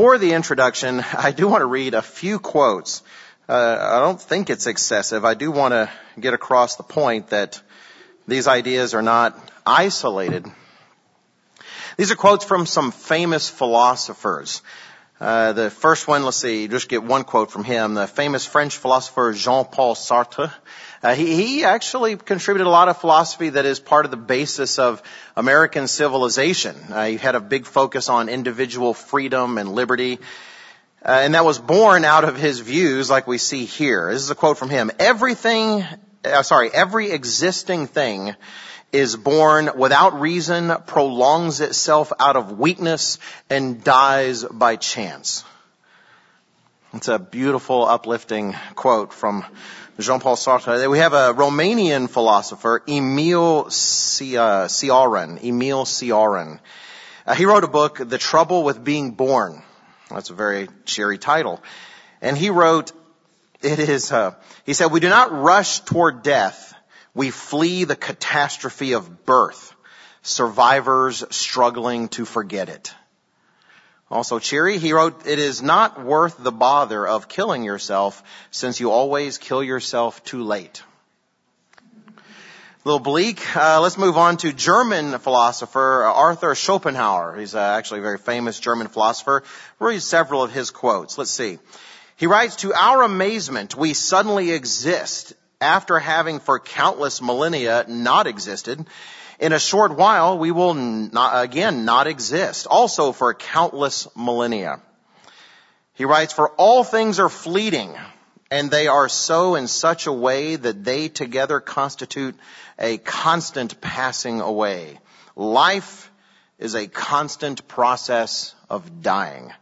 before the introduction, I do want to read a few quotes. Uh, I don't think it's excessive. I do want to get across the point that these ideas are not isolated. These are quotes from some famous philosophers. Uh, the first one, let's see, just get one quote from him. The famous French philosopher Jean-Paul Sartre. Uh, he, he actually contributed a lot of philosophy that is part of the basis of American civilization. Uh, he had a big focus on individual freedom and liberty. Uh, and that was born out of his views like we see here. This is a quote from him. Everything, uh, sorry, every existing thing is born without reason, prolongs itself out of weakness, and dies by chance. It's a beautiful, uplifting quote from Jean-Paul Sartre. We have a Romanian philosopher, Emil Cioran. Emil Cioran. Uh, he wrote a book, The Trouble with Being Born. That's a very cheery title. And he wrote, it is, uh, he said, we do not rush toward death we flee the catastrophe of birth, survivors struggling to forget it. Also cheery, he wrote, it is not worth the bother of killing yourself since you always kill yourself too late. A little bleak. Uh, let's move on to German philosopher Arthur Schopenhauer. He's uh, actually a very famous German philosopher. We'll read several of his quotes. Let's see. He writes, to our amazement, we suddenly exist after having for countless millennia not existed, in a short while we will not, again not exist, also for countless millennia. He writes, for all things are fleeting, and they are so in such a way that they together constitute a constant passing away. Life is a constant process of dying.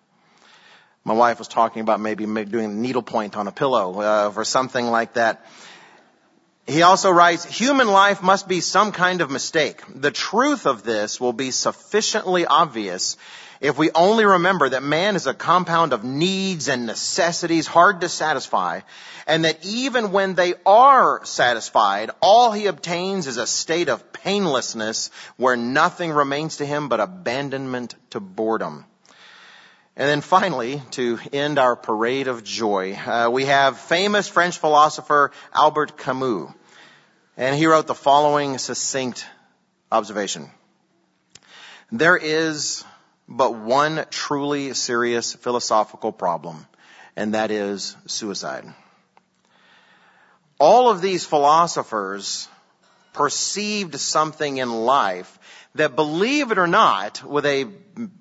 My wife was talking about maybe doing needlepoint on a pillow uh, or something like that. He also writes, human life must be some kind of mistake. The truth of this will be sufficiently obvious if we only remember that man is a compound of needs and necessities hard to satisfy, and that even when they are satisfied, all he obtains is a state of painlessness where nothing remains to him but abandonment to boredom. And then finally, to end our parade of joy, uh, we have famous French philosopher Albert Camus. And he wrote the following succinct observation. There is but one truly serious philosophical problem, and that is suicide. All of these philosophers perceived something in life that believe it or not, with a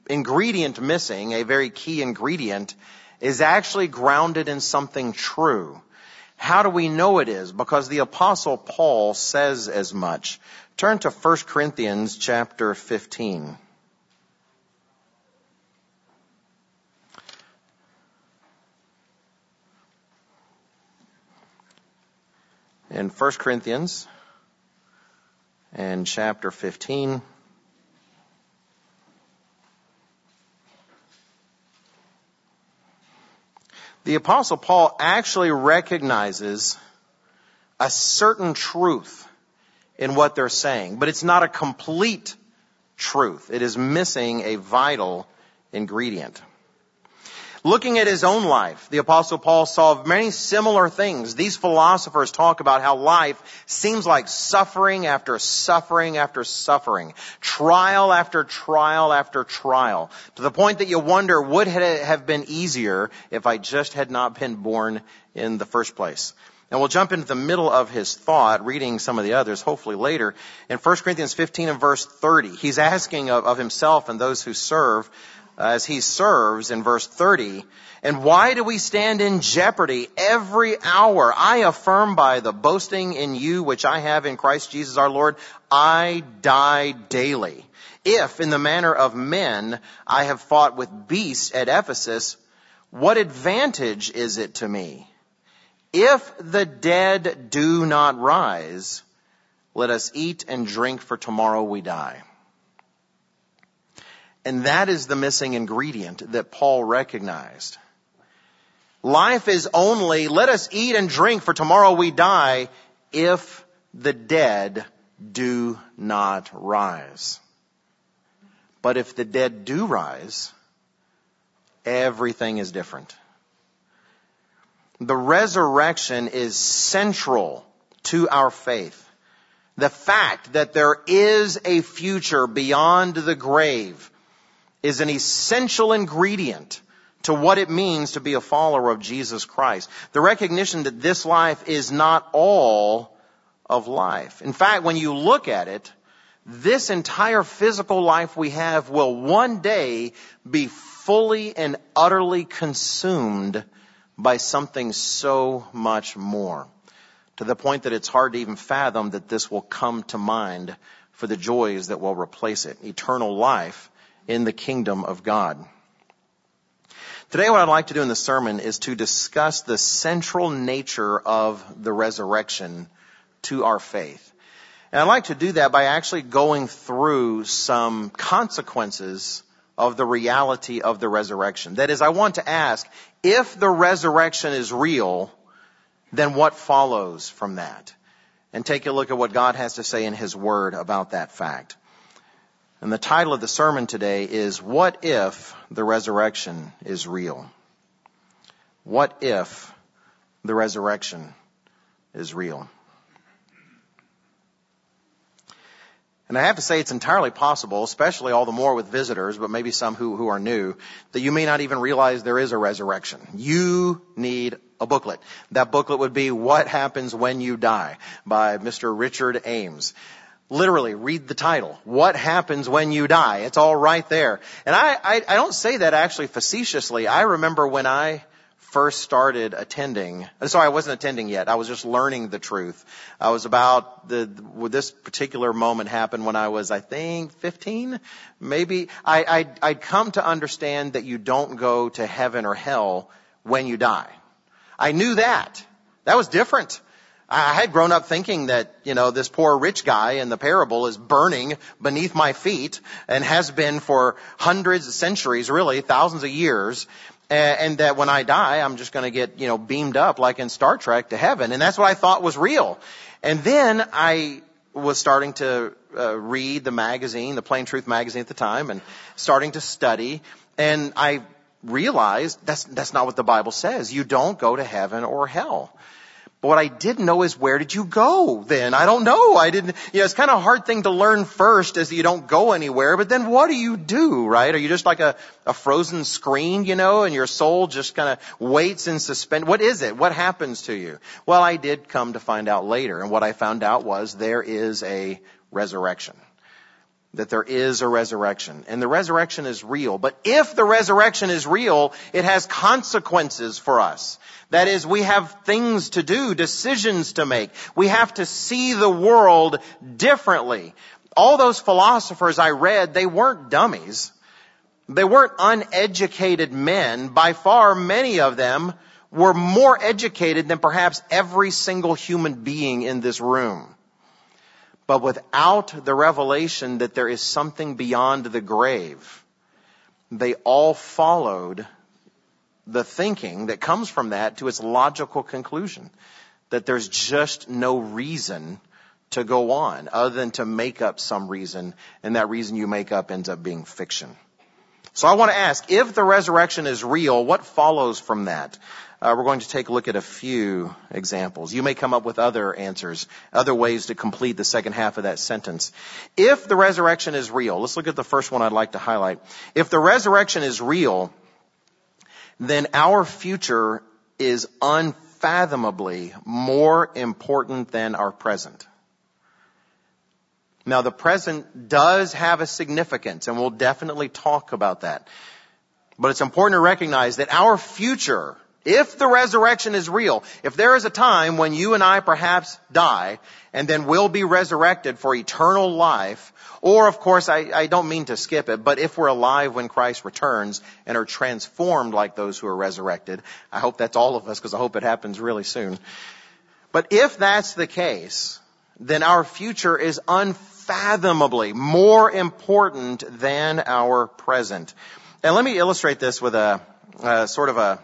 ingredient missing, a very key ingredient, is actually grounded in something true. How do we know it is? Because the apostle Paul says as much. Turn to 1 Corinthians chapter 15. In 1 Corinthians and chapter 15, the apostle Paul actually recognizes a certain truth in what they're saying, but it's not a complete truth. It is missing a vital ingredient. Looking at his own life, the apostle Paul saw many similar things. These philosophers talk about how life seems like suffering after suffering after suffering, trial after trial after trial, to the point that you wonder, would it have been easier if I just had not been born in the first place? And we'll jump into the middle of his thought, reading some of the others, hopefully later. In 1 Corinthians 15 and verse 30, he's asking of, of himself and those who serve, Uh, as he serves in verse 30. And why do we stand in jeopardy every hour? I affirm by the boasting in you which I have in Christ Jesus our Lord, I die daily. If in the manner of men I have fought with beasts at Ephesus, what advantage is it to me? If the dead do not rise, let us eat and drink for tomorrow we die. And that is the missing ingredient that Paul recognized. Life is only, let us eat and drink for tomorrow we die if the dead do not rise. But if the dead do rise, everything is different. The resurrection is central to our faith. The fact that there is a future beyond the grave is an essential ingredient to what it means to be a follower of Jesus Christ. The recognition that this life is not all of life. In fact, when you look at it, this entire physical life we have will one day be fully and utterly consumed by something so much more. To the point that it's hard to even fathom that this will come to mind for the joys that will replace it. Eternal life in the kingdom of God. Today what I'd like to do in the sermon is to discuss the central nature of the resurrection to our faith. And I'd like to do that by actually going through some consequences of the reality of the resurrection. That is, I want to ask, if the resurrection is real, then what follows from that? And take a look at what God has to say in His Word about that fact. And the title of the sermon today is, What if the resurrection is real? What if the resurrection is real? And I have to say it's entirely possible, especially all the more with visitors, but maybe some who, who are new, that you may not even realize there is a resurrection. You need a booklet. That booklet would be What Happens When You Die by Mr. Richard Ames. Literally, read the title. What happens when you die? It's all right there. And I, I, I don't say that actually facetiously. I remember when I first started attending, sorry, I wasn't attending yet. I was just learning the truth. I was about the, this particular moment happened when I was, I think, 15, maybe. I, I, I'd come to understand that you don't go to heaven or hell when you die. I knew that. That was different. I had grown up thinking that, you know, this poor rich guy in the parable is burning beneath my feet and has been for hundreds of centuries, really, thousands of years. And that when I die, I'm just going to get, you know, beamed up like in Star Trek to heaven. And that's what I thought was real. And then I was starting to uh, read the magazine, the Plain Truth magazine at the time, and starting to study. And I realized that's, that's not what the Bible says. You don't go to heaven or hell. But what I didn't know is where did you go then? I don't know. I didn't, you know, it's kind of a hard thing to learn first is that you don't go anywhere, but then what do you do, right? Are you just like a, a frozen screen, you know, and your soul just kind of waits in suspend? What is it? What happens to you? Well, I did come to find out later, and what I found out was there is a resurrection that there is a resurrection. And the resurrection is real. But if the resurrection is real, it has consequences for us. That is, we have things to do, decisions to make. We have to see the world differently. All those philosophers I read, they weren't dummies. They weren't uneducated men. By far, many of them were more educated than perhaps every single human being in this room. But without the revelation that there is something beyond the grave, they all followed the thinking that comes from that to its logical conclusion. That there's just no reason to go on other than to make up some reason, and that reason you make up ends up being fiction. So I want to ask, if the resurrection is real, what follows from that? Uh, we're going to take a look at a few examples. You may come up with other answers, other ways to complete the second half of that sentence. If the resurrection is real, let's look at the first one I'd like to highlight. If the resurrection is real, then our future is unfathomably more important than our present. Now the present does have a significance and we'll definitely talk about that. But it's important to recognize that our future if the resurrection is real, if there is a time when you and I perhaps die and then will be resurrected for eternal life, or of course, I, I, don't mean to skip it, but if we're alive when Christ returns and are transformed like those who are resurrected, I hope that's all of us because I hope it happens really soon. But if that's the case, then our future is unfathomably more important than our present. And let me illustrate this with a, a sort of a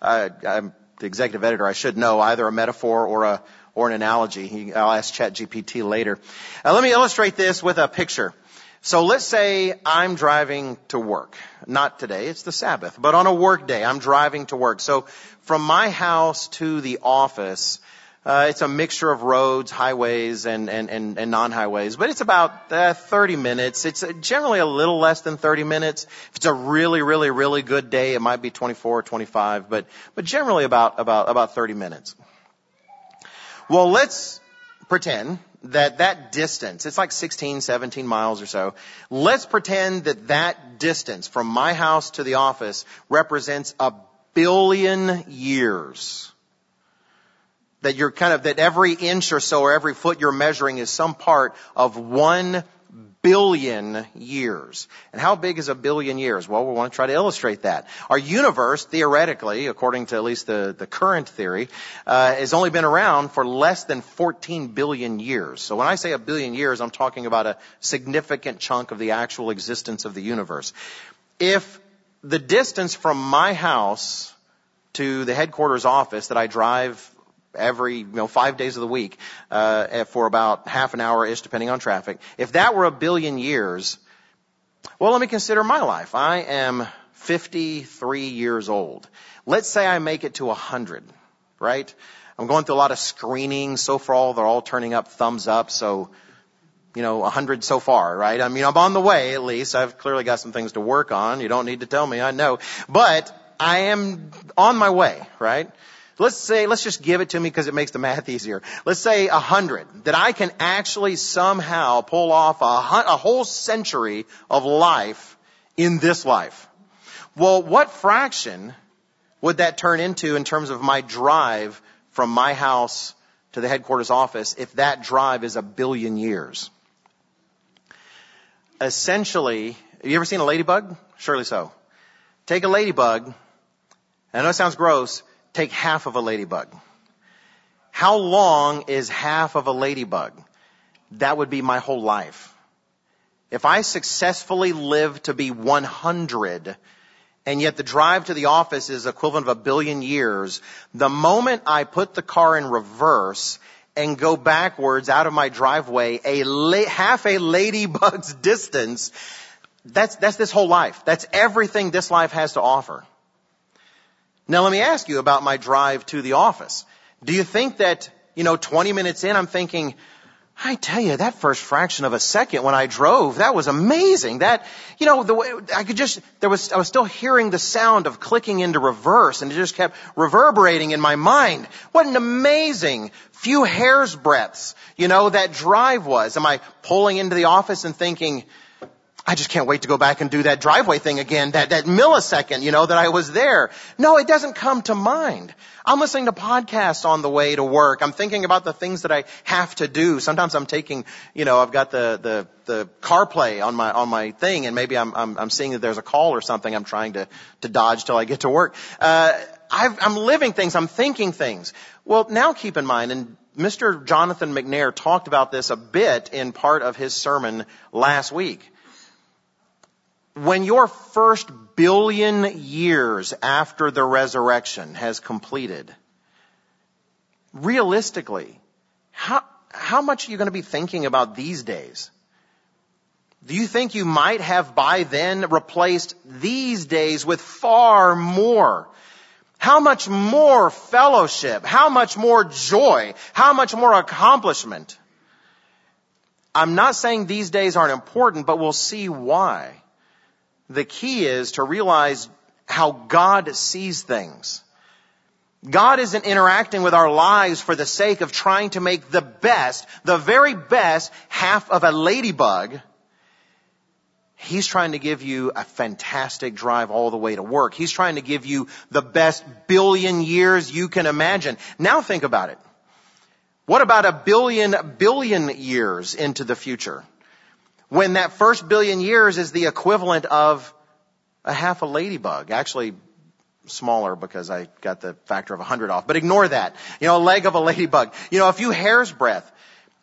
I'm the executive editor. I should know either a metaphor or a or an analogy. I'll ask ChatGPT later. Now, let me illustrate this with a picture. So let's say I'm driving to work. Not today, it's the Sabbath, but on a work day, I'm driving to work. So from my house to the office, uh, it's a mixture of roads, highways, and, and, and, and non-highways, but it's about uh, 30 minutes. It's generally a little less than 30 minutes. If it's a really, really, really good day, it might be 24 or 25, but, but generally about, about, about 30 minutes. Well, let's pretend that that distance, it's like 16, 17 miles or so. Let's pretend that that distance from my house to the office represents a billion years. That you're kind of, that every inch or so or every foot you're measuring is some part of one billion years. And how big is a billion years? Well, we want to try to illustrate that. Our universe, theoretically, according to at least the, the current theory, uh, has only been around for less than 14 billion years. So when I say a billion years, I'm talking about a significant chunk of the actual existence of the universe. If the distance from my house to the headquarters office that I drive every, you know, five days of the week, uh, for about half an hour ish, depending on traffic. If that were a billion years, well, let me consider my life. I am 53 years old. Let's say I make it to 100, right? I'm going through a lot of screenings. So far, they're all turning up thumbs up. So, you know, 100 so far, right? I mean, I'm on the way at least. I've clearly got some things to work on. You don't need to tell me. I know. But I am on my way, right? Let's say, let's just give it to me because it makes the math easier. Let's say a hundred, that I can actually somehow pull off a, a whole century of life in this life. Well, what fraction would that turn into in terms of my drive from my house to the headquarters office if that drive is a billion years? Essentially, have you ever seen a ladybug? Surely so. Take a ladybug, I know it sounds gross, take half of a ladybug. How long is half of a ladybug? That would be my whole life. If I successfully live to be 100, and yet the drive to the office is equivalent of a billion years, the moment I put the car in reverse and go backwards out of my driveway a la- half a ladybug's distance, that's, that's this whole life. That's everything this life has to offer. Now let me ask you about my drive to the office. Do you think that, you know, 20 minutes in, I'm thinking, I tell you, that first fraction of a second when I drove, that was amazing. That, you know, the way, I could just, there was, I was still hearing the sound of clicking into reverse and it just kept reverberating in my mind. What an amazing few hair's breadths, you know, that drive was. Am I pulling into the office and thinking, I just can't wait to go back and do that driveway thing again, that, that millisecond, you know, that I was there. No, it doesn't come to mind. I'm listening to podcasts on the way to work. I'm thinking about the things that I have to do. Sometimes I'm taking, you know, I've got the, the, the CarPlay on my, on my thing and maybe I'm, I'm, I'm seeing that there's a call or something I'm trying to, to dodge till I get to work. Uh, i am living things. I'm thinking things. Well, now keep in mind, and Mr. Jonathan McNair talked about this a bit in part of his sermon last week when your first billion years after the resurrection has completed, realistically, how, how much are you going to be thinking about these days? Do you think you might have by then replaced these days with far more? How much more fellowship? How much more joy? How much more accomplishment? I'm not saying these days aren't important, but we'll see why. The key is to realize how God sees things. God isn't interacting with our lives for the sake of trying to make the best, the very best half of a ladybug. He's trying to give you a fantastic drive all the way to work. He's trying to give you the best billion years you can imagine. Now think about it. What about a billion billion years into the future? When that first billion years is the equivalent of a half a ladybug. Actually, smaller because I got the factor of 100 off. But ignore that. You know, a leg of a ladybug. You know, a few hair's breadth.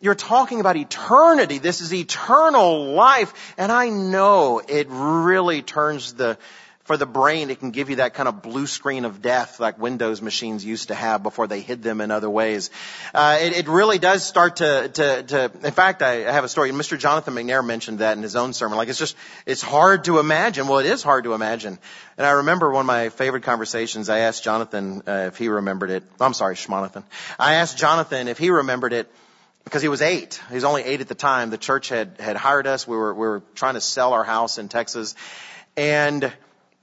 You're talking about eternity. This is eternal life. And I know it really turns the for the brain, it can give you that kind of blue screen of death like Windows machines used to have before they hid them in other ways. Uh, it, it, really does start to, to, to, in fact, I, have a story. Mr. Jonathan McNair mentioned that in his own sermon. Like it's just, it's hard to imagine. Well, it is hard to imagine. And I remember one of my favorite conversations, I asked Jonathan uh, if he remembered it. I'm sorry, Schmonathan. I asked Jonathan if he remembered it because he was eight. He was only eight at the time. The church had, had hired us. We were, we were trying to sell our house in Texas. And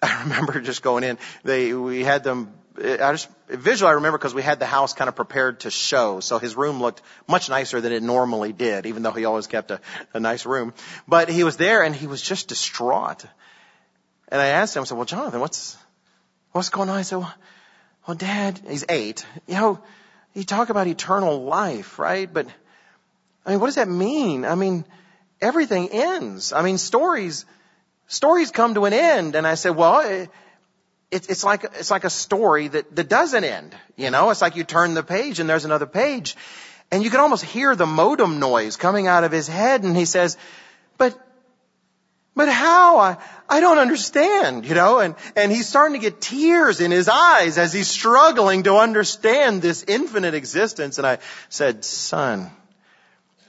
I remember just going in. They, we had them, I just, visually I remember because we had the house kind of prepared to show. So his room looked much nicer than it normally did, even though he always kept a, a nice room. But he was there and he was just distraught. And I asked him, I said, well, Jonathan, what's, what's going on? I said, well, well, dad, he's eight. You know, you talk about eternal life, right? But, I mean, what does that mean? I mean, everything ends. I mean, stories, stories come to an end. And I said, well, eh, it, it's like, it's like a story that, that doesn't end. You know, it's like you turn the page and there's another page. And you can almost hear the modem noise coming out of his head. And he says, but, but how? I, I don't understand, you know, and, and he's starting to get tears in his eyes as he's struggling to understand this infinite existence. And I said, son,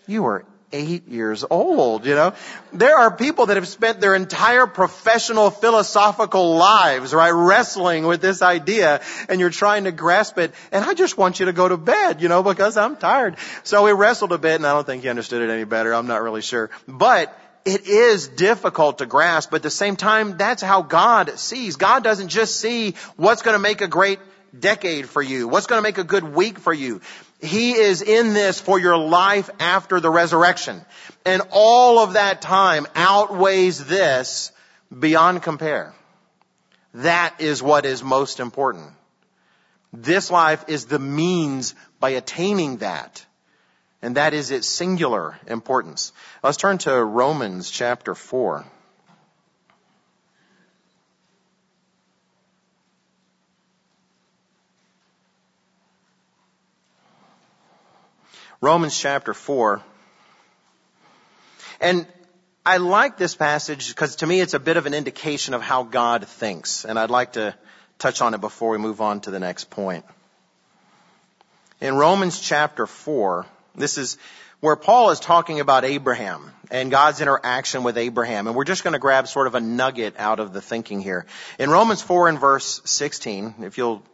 you are eight years old, you know. There are people that have spent their entire professional philosophical lives, right, wrestling with this idea and you're trying to grasp it and I just want you to go to bed, you know, because I'm tired. So we wrestled a bit and I don't think he understood it any better. I'm not really sure. But it is difficult to grasp, but at the same time, that's how God sees. God doesn't just see what's going to make a great decade for you, what's going to make a good week for you. He is in this for your life after the resurrection. And all of that time outweighs this beyond compare. That is what is most important. This life is the means by attaining that. And that is its singular importance. Let's turn to Romans chapter 4. Romans chapter 4. And I like this passage because to me it's a bit of an indication of how God thinks. And I'd like to touch on it before we move on to the next point. In Romans chapter 4, this is where Paul is talking about Abraham and God's interaction with Abraham. And we're just going to grab sort of a nugget out of the thinking here. In Romans 4 and verse 16, if you'll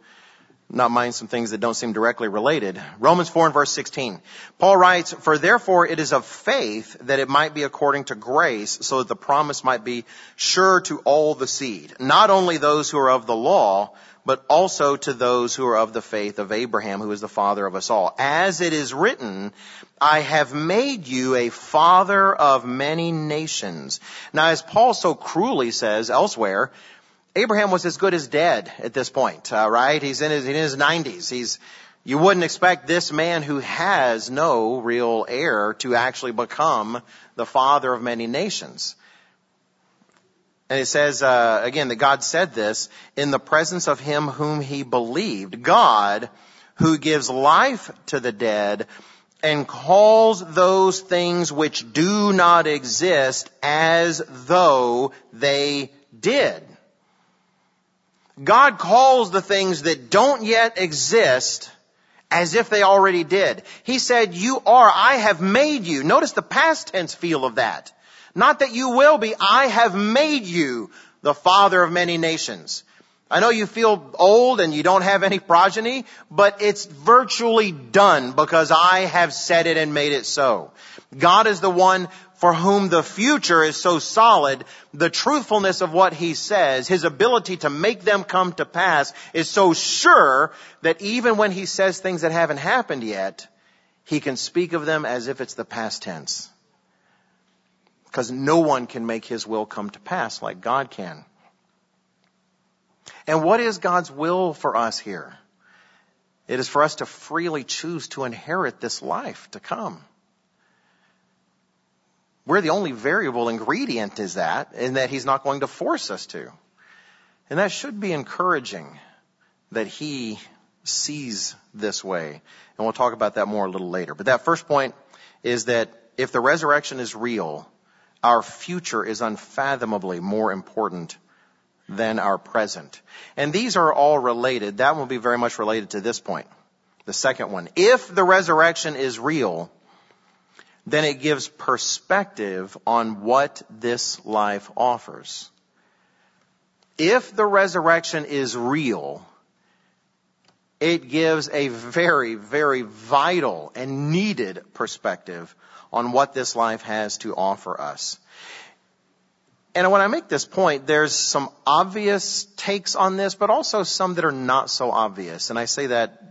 not mind some things that don't seem directly related. Romans 4 and verse 16. Paul writes, For therefore it is of faith that it might be according to grace, so that the promise might be sure to all the seed, not only those who are of the law, but also to those who are of the faith of Abraham, who is the father of us all. As it is written, I have made you a father of many nations. Now as Paul so cruelly says elsewhere, Abraham was as good as dead at this point, uh, right? He's in his, in his 90s. He's, you wouldn't expect this man who has no real heir to actually become the father of many nations. And it says, uh, again, that God said this in the presence of him whom he believed. God, who gives life to the dead and calls those things which do not exist as though they did. God calls the things that don't yet exist as if they already did. He said, you are, I have made you. Notice the past tense feel of that. Not that you will be, I have made you the father of many nations. I know you feel old and you don't have any progeny, but it's virtually done because I have said it and made it so. God is the one for whom the future is so solid, the truthfulness of what he says, his ability to make them come to pass is so sure that even when he says things that haven't happened yet, he can speak of them as if it's the past tense. Because no one can make his will come to pass like God can. And what is God's will for us here? It is for us to freely choose to inherit this life to come. We're the only variable ingredient is that, and that he's not going to force us to. And that should be encouraging that he sees this way. And we'll talk about that more a little later. But that first point is that if the resurrection is real, our future is unfathomably more important than our present. And these are all related. That will be very much related to this point. The second one. If the resurrection is real, then it gives perspective on what this life offers. If the resurrection is real, it gives a very, very vital and needed perspective on what this life has to offer us. And when I make this point, there's some obvious takes on this, but also some that are not so obvious. And I say that,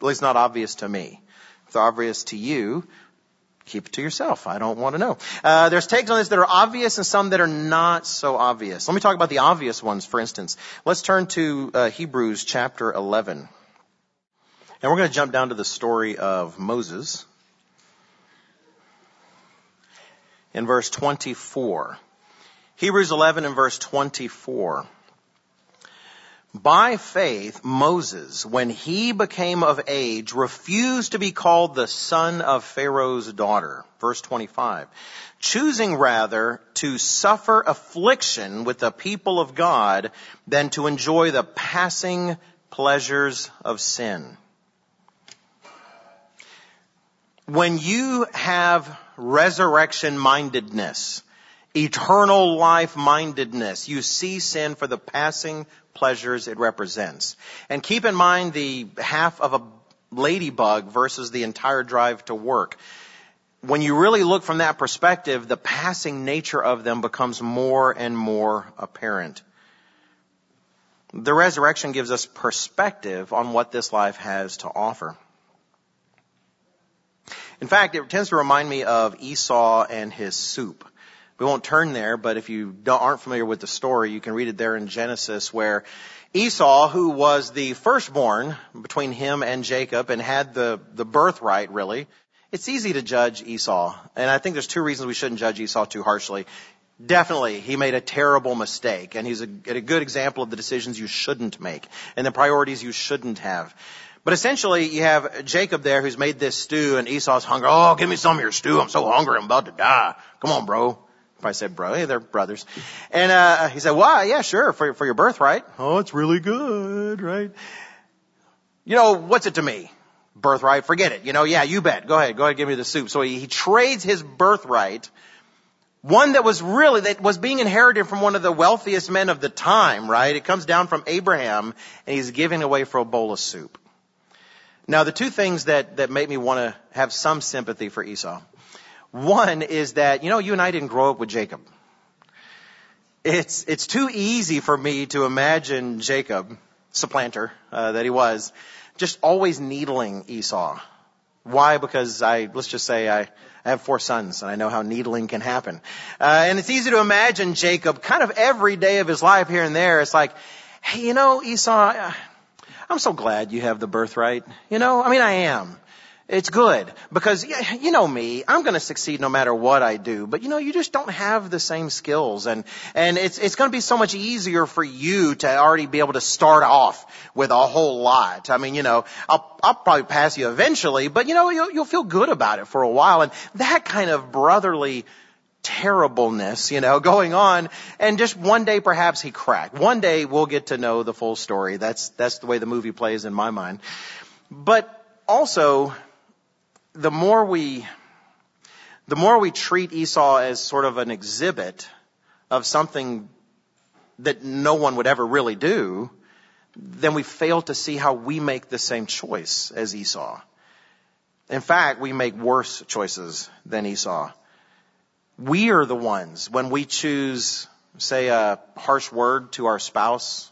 at least not obvious to me. If they're obvious to you, keep it to yourself. I don't want to know. Uh, there's takes on this that are obvious and some that are not so obvious. Let me talk about the obvious ones, for instance. Let's turn to uh, Hebrews chapter 11. And we're going to jump down to the story of Moses in verse 24. Hebrews 11 and verse 24. By faith, Moses, when he became of age, refused to be called the son of Pharaoh's daughter. Verse 25. Choosing rather to suffer affliction with the people of God than to enjoy the passing pleasures of sin. When you have resurrection mindedness, eternal life mindedness, you see sin for the passing pleasures it represents. And keep in mind the half of a ladybug versus the entire drive to work. When you really look from that perspective, the passing nature of them becomes more and more apparent. The resurrection gives us perspective on what this life has to offer. In fact, it tends to remind me of Esau and his soup. We won't turn there, but if you aren't familiar with the story, you can read it there in Genesis where Esau, who was the firstborn between him and Jacob and had the, the birthright really, it's easy to judge Esau. And I think there's two reasons we shouldn't judge Esau too harshly. Definitely, he made a terrible mistake, and he's a, a good example of the decisions you shouldn't make and the priorities you shouldn't have. But essentially, you have Jacob there who's made this stew, and Esau's hungry. Oh, give me some of your stew. I'm so hungry. I'm about to die. Come on, bro. I said bro. Hey, they're brothers. And uh, he said, "Why? Yeah, sure. For for your birthright. Oh, it's really good, right? You know, what's it to me? Birthright. Forget it. You know, yeah, you bet. Go ahead. Go ahead. Give me the soup." So he, he trades his birthright one that was really, that was being inherited from one of the wealthiest men of the time, right? It comes down from Abraham and he's giving away for a bowl of soup. Now the two things that, that make me want to have some sympathy for Esau. One is that, you know, you and I didn't grow up with Jacob. It's, it's too easy for me to imagine Jacob, supplanter, uh, that he was, just always needling Esau. Why? Because I, let's just say I, I have four sons and I know how needling can happen. Uh, and it's easy to imagine Jacob kind of every day of his life here and there. It's like, hey, you know, Esau, I'm so glad you have the birthright. You know, I mean, I am. It's good because you know me, I'm going to succeed no matter what I do. But you know, you just don't have the same skills, and and it's it's going to be so much easier for you to already be able to start off with a whole lot. I mean, you know, I'll I'll probably pass you eventually, but you know, you'll you'll feel good about it for a while, and that kind of brotherly terribleness, you know, going on. And just one day perhaps he cracked. One day we'll get to know the full story. That's, that's the way the movie plays in my mind. But also, the more we, the more we treat Esau as sort of an exhibit of something that no one would ever really do, then we fail to see how we make the same choice as Esau. In fact, we make worse choices than Esau. We are the ones when we choose, say, a harsh word to our spouse,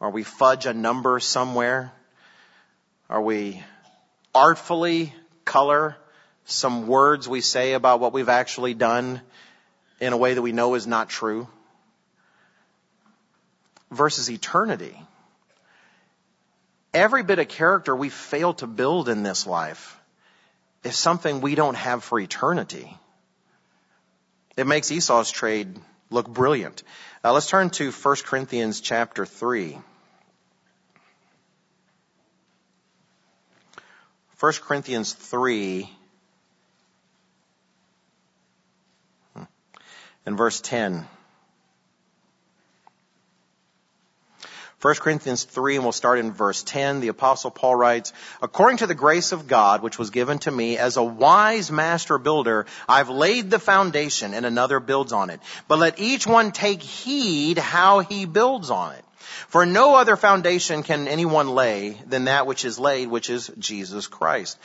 or we fudge a number somewhere, or we artfully color some words we say about what we've actually done in a way that we know is not true versus eternity. Every bit of character we fail to build in this life is something we don't have for eternity. It makes Esau's trade look brilliant. Uh, let's turn to 1 Corinthians chapter 3. 1 Corinthians 3 hmm, and verse 10. 1 Corinthians 3, and we'll start in verse 10. The apostle Paul writes, According to the grace of God, which was given to me as a wise master builder, I've laid the foundation and another builds on it. But let each one take heed how he builds on it. For no other foundation can anyone lay than that which is laid, which is Jesus Christ.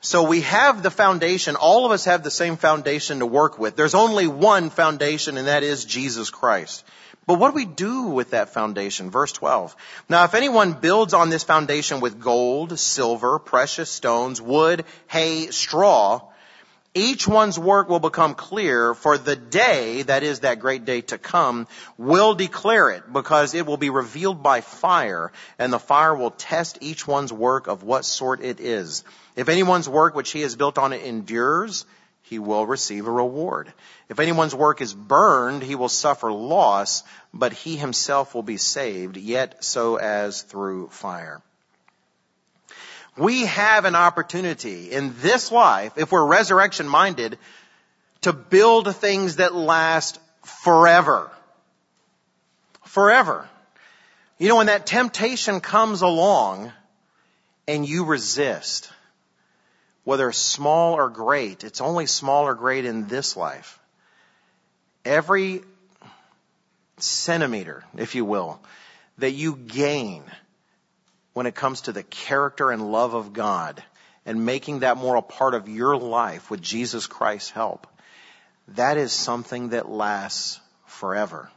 So we have the foundation. All of us have the same foundation to work with. There's only one foundation and that is Jesus Christ. But what do we do with that foundation? Verse 12. Now if anyone builds on this foundation with gold, silver, precious stones, wood, hay, straw, each one's work will become clear for the day, that is that great day to come, will declare it because it will be revealed by fire and the fire will test each one's work of what sort it is. If anyone's work which he has built on it endures, he will receive a reward. If anyone's work is burned, he will suffer loss, but he himself will be saved, yet so as through fire. We have an opportunity in this life, if we're resurrection minded, to build things that last forever. Forever. You know, when that temptation comes along and you resist, whether small or great, it's only small or great in this life. Every centimeter, if you will, that you gain when it comes to the character and love of God and making that more a part of your life with Jesus Christ's help, that is something that lasts forever.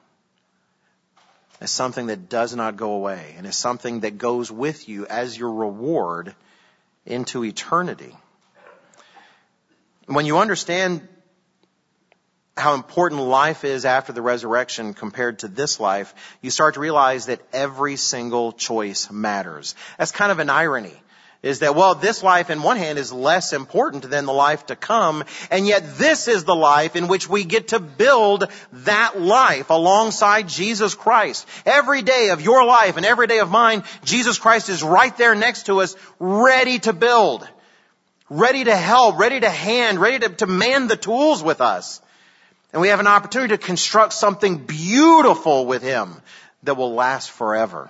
It's something that does not go away and is something that goes with you as your reward into eternity. When you understand how important life is after the resurrection compared to this life, you start to realize that every single choice matters. That's kind of an irony. Is that, well, this life in one hand is less important than the life to come, and yet this is the life in which we get to build that life alongside Jesus Christ. Every day of your life and every day of mine, Jesus Christ is right there next to us, ready to build ready to help, ready to hand, ready to, to man the tools with us. And we have an opportunity to construct something beautiful with Him that will last forever.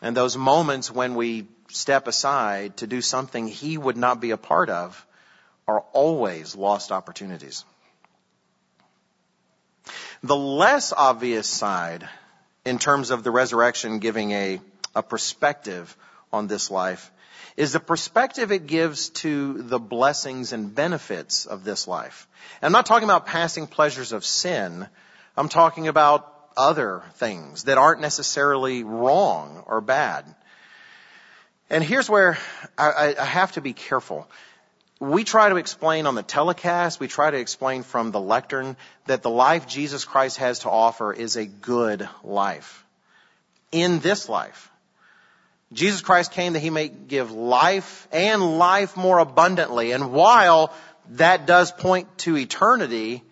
And those moments when we step aside to do something He would not be a part of are always lost opportunities. The less obvious side in terms of the resurrection giving a, a perspective on this life is the perspective it gives to the blessings and benefits of this life. And I'm not talking about passing pleasures of sin. I'm talking about other things that aren't necessarily wrong or bad. And here's where I, I, have to be careful. We try to explain on the telecast, we try to explain from the lectern that the life Jesus Christ has to offer is a good life. In this life. Jesus Christ came that he may give life and life more abundantly. And while that does point to eternity,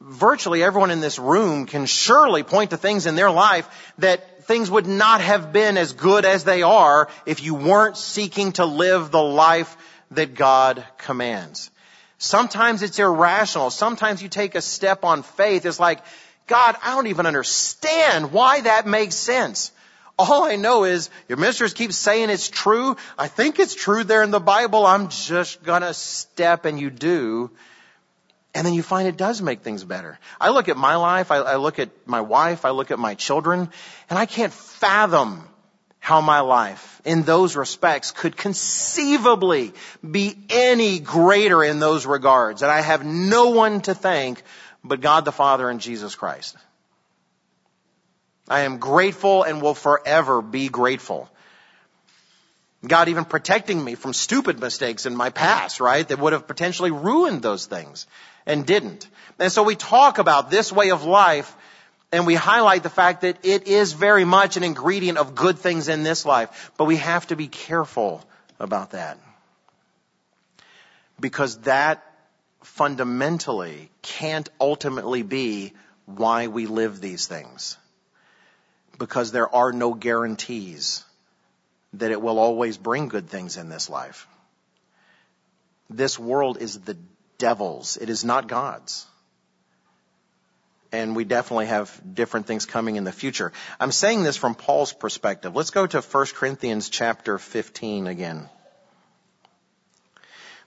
virtually everyone in this room can surely point to things in their life that things would not have been as good as they are if you weren't seeking to live the life that God commands. Sometimes it's irrational. Sometimes you take a step on faith. It's like, God, I don't even understand why that makes sense. All I know is your ministers keep saying it's true. I think it's true there in the Bible. I'm just gonna step and you do. And then you find it does make things better. I look at my life, I, I look at my wife, I look at my children, and I can't fathom how my life in those respects could conceivably be any greater in those regards. And I have no one to thank but God the Father and Jesus Christ. I am grateful and will forever be grateful. God even protecting me from stupid mistakes in my past, right? That would have potentially ruined those things and didn't. And so we talk about this way of life and we highlight the fact that it is very much an ingredient of good things in this life, but we have to be careful about that. Because that fundamentally can't ultimately be why we live these things because there are no guarantees that it will always bring good things in this life. This world is the devil's. It is not God's. and we definitely have different things coming in the future. I'm saying this from Paul's perspective. Let's go to 1 Corinthians chapter 15 again.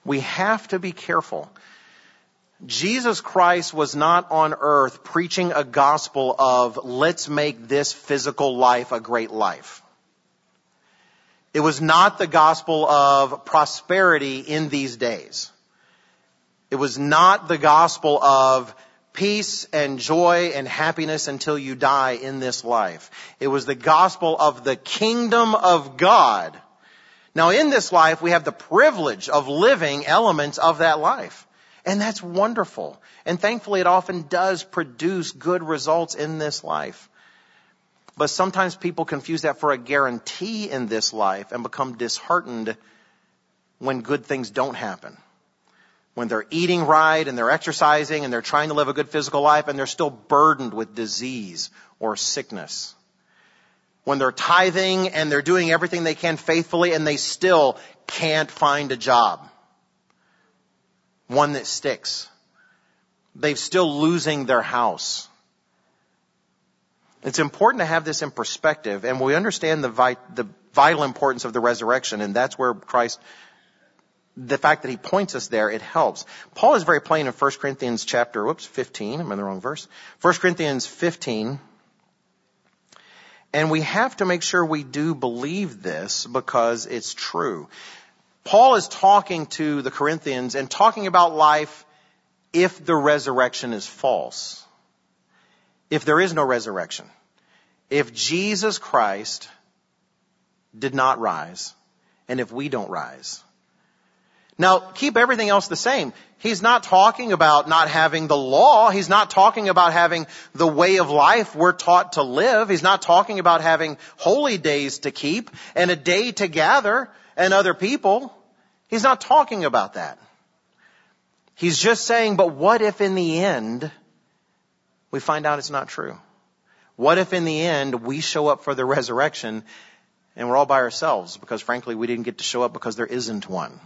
We have to be careful. Jesus Christ was not on earth preaching a gospel of let's make this physical life a great life. It was not the gospel of prosperity in these days. It was not the gospel of peace and joy and happiness until you die in this life. It was the gospel of the kingdom of God. Now in this life, we have the privilege of living elements of that life. And that's wonderful. And thankfully it often does produce good results in this life. But sometimes people confuse that for a guarantee in this life and become disheartened when good things don't happen when they're eating right and they're exercising and they're trying to live a good physical life and they're still burdened with disease or sickness. When they're tithing and they're doing everything they can faithfully and they still can't find a job. One that sticks. They're still losing their house. It's important to have this in perspective and we understand the, the vital importance of the resurrection and that's where Christ the fact that he points us there, it helps. Paul is very plain in 1 Corinthians chapter, whoops, 15, I'm in the wrong verse. 1 Corinthians 15. And we have to make sure we do believe this because it's true. Paul is talking to the Corinthians and talking about life if the resurrection is false. If there is no resurrection. If Jesus Christ did not rise, and if we don't rise. Now, keep everything else the same. He's not talking about not having the law. He's not talking about having the way of life we're taught to live. He's not talking about having holy days to keep and a day to gather and other people. He's not talking about that. He's just saying, but what if in the end we find out it's not true? What if in the end we show up for the resurrection and we're all by ourselves because frankly we didn't get to show up because there isn't one?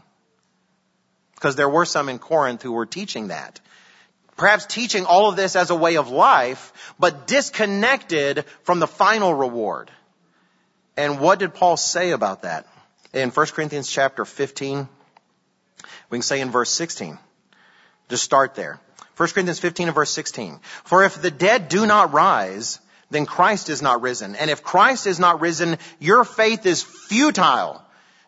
Because there were some in Corinth who were teaching that. Perhaps teaching all of this as a way of life, but disconnected from the final reward. And what did Paul say about that? In 1 Corinthians chapter 15, we can say in verse 16. Just start there. 1 Corinthians 15 and verse 16. For if the dead do not rise, then Christ is not risen. And if Christ is not risen, your faith is futile.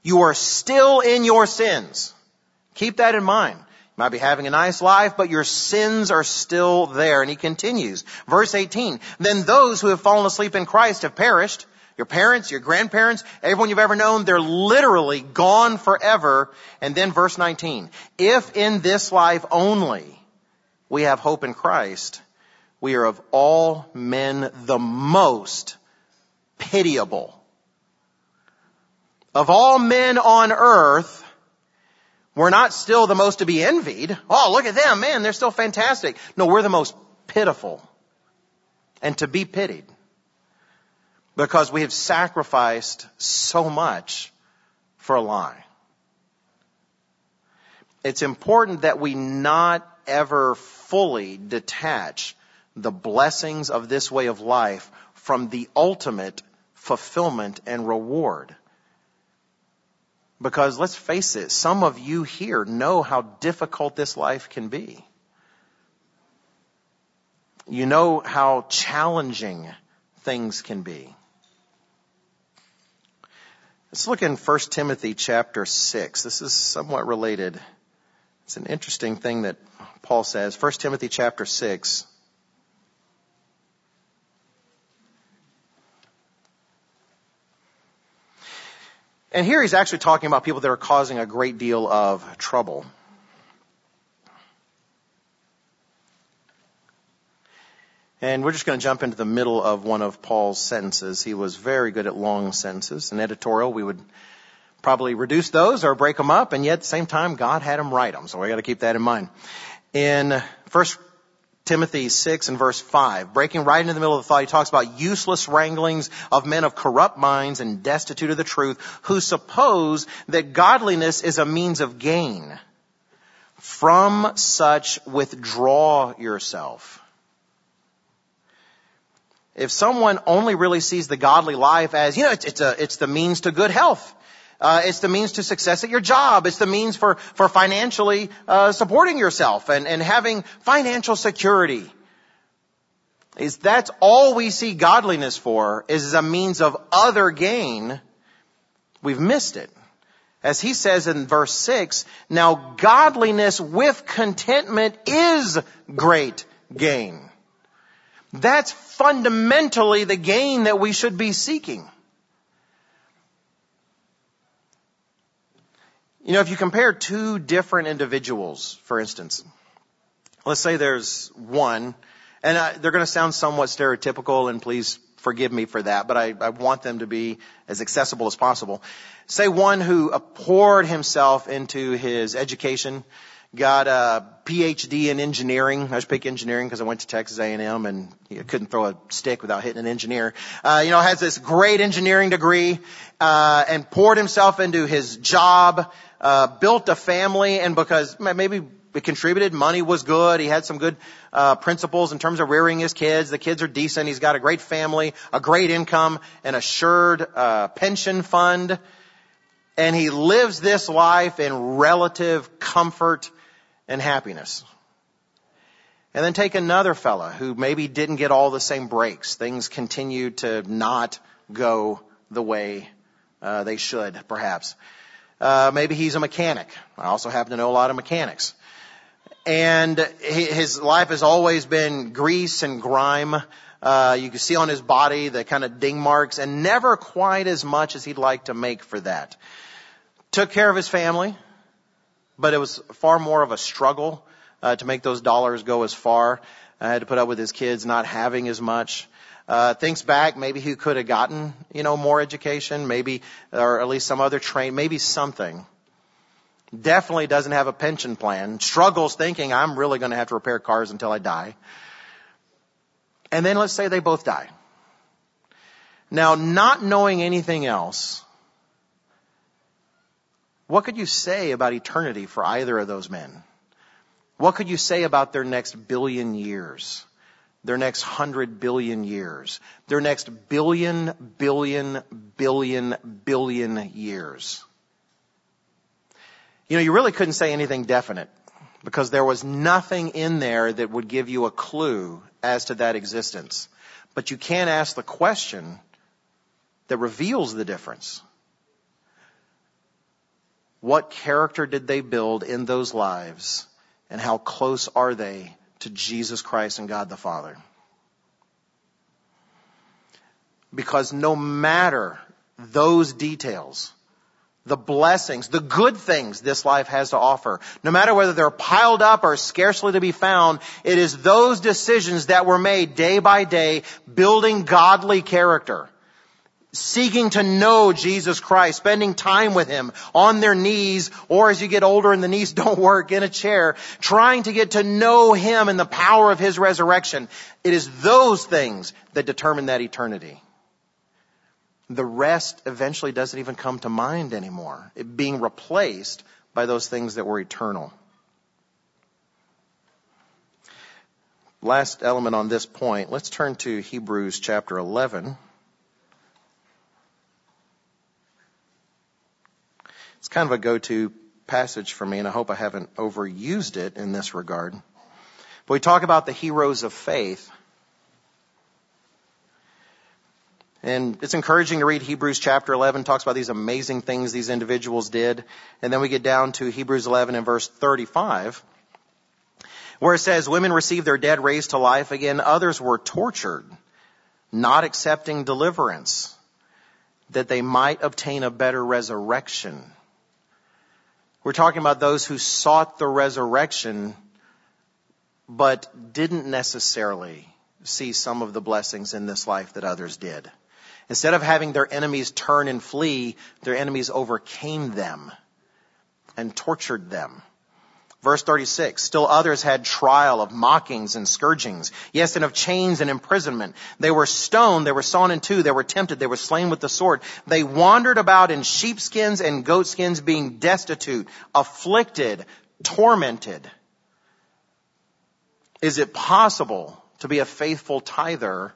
You are still in your sins. Keep that in mind. You might be having a nice life, but your sins are still there. And he continues. Verse 18. Then those who have fallen asleep in Christ have perished. Your parents, your grandparents, everyone you've ever known, they're literally gone forever. And then verse 19. If in this life only we have hope in Christ, we are of all men the most pitiable. Of all men on earth, we're not still the most to be envied. Oh, look at them, man, they're still fantastic. No, we're the most pitiful and to be pitied because we have sacrificed so much for a lie. It's important that we not ever fully detach the blessings of this way of life from the ultimate fulfillment and reward. Because let's face it, some of you here know how difficult this life can be. You know how challenging things can be. Let's look in 1 Timothy chapter 6. This is somewhat related. It's an interesting thing that Paul says. 1 Timothy chapter 6. And here he's actually talking about people that are causing a great deal of trouble. And we're just going to jump into the middle of one of Paul's sentences. He was very good at long sentences. In editorial, we would probably reduce those or break them up, and yet at the same time, God had him write them. So we got to keep that in mind. In First Timothy 6 and verse 5, breaking right into the middle of the thought, he talks about useless wranglings of men of corrupt minds and destitute of the truth, who suppose that godliness is a means of gain. From such withdraw yourself. If someone only really sees the godly life as, you know, it's, it's a, it's the means to good health. Uh, it's the means to success at your job. It's the means for, for financially uh, supporting yourself and, and having financial security. Is that's all we see godliness for is a means of other gain. We've missed it. As he says in verse 6, now godliness with contentment is great gain. That's fundamentally the gain that we should be seeking. You know, if you compare two different individuals, for instance, let's say there's one, and I, they're going to sound somewhat stereotypical, and please forgive me for that, but I, I want them to be as accessible as possible. Say one who poured himself into his education, got a PhD in engineering. I just pick engineering because I went to Texas A&M and you couldn't throw a stick without hitting an engineer. Uh, you know, has this great engineering degree, uh, and poured himself into his job, uh, built a family, and because maybe it contributed. Money was good. He had some good uh, principles in terms of rearing his kids. The kids are decent. He's got a great family, a great income, an assured uh, pension fund, and he lives this life in relative comfort and happiness. And then take another fella who maybe didn't get all the same breaks. Things continue to not go the way uh, they should, perhaps. Uh, maybe he's a mechanic. I also happen to know a lot of mechanics and his life has always been grease and grime. Uh, you can see on his body the kind of ding marks and never quite as much as he'd like to make for that. Took care of his family, but it was far more of a struggle uh, to make those dollars go as far. I had to put up with his kids not having as much. Uh, thinks back, maybe he could have gotten, you know, more education, maybe, or at least some other train, maybe something definitely doesn't have a pension plan, struggles thinking I'm really going to have to repair cars until I die. And then let's say they both die. Now, not knowing anything else, what could you say about eternity for either of those men? What could you say about their next billion years? Their next hundred billion years? Their next billion, billion, billion, billion years? You know, you really couldn't say anything definite because there was nothing in there that would give you a clue as to that existence. But you can ask the question that reveals the difference. What character did they build in those lives and how close are they to Jesus Christ and God the Father? Because no matter those details, the blessings, the good things this life has to offer. No matter whether they're piled up or scarcely to be found, it is those decisions that were made day by day, building godly character, seeking to know Jesus Christ, spending time with Him on their knees, or as you get older and the knees don't work, in a chair, trying to get to know Him and the power of His resurrection. It is those things that determine that eternity the rest eventually doesn't even come to mind anymore. It being replaced by those things that were eternal. Last element on this point, let's turn to Hebrews chapter 11. It's kind of a go-to passage for me, and I hope I haven't overused it in this regard. But we talk about the heroes of faith. And it's encouraging to read Hebrews chapter 11, talks about these amazing things these individuals did. And then we get down to Hebrews 11 and verse 35, where it says, women received their dead raised to life again. Others were tortured, not accepting deliverance, that they might obtain a better resurrection. We're talking about those who sought the resurrection, but didn't necessarily see some of the blessings in this life that others did. Instead of having their enemies turn and flee, their enemies overcame them and tortured them. Verse 36, still others had trial of mockings and scourgings, yes, and of chains and imprisonment. They were stoned, they were sawn in two, they were tempted, they were slain with the sword. They wandered about in sheepskins and goatskins, being destitute, afflicted, tormented. Is it possible to be a faithful tither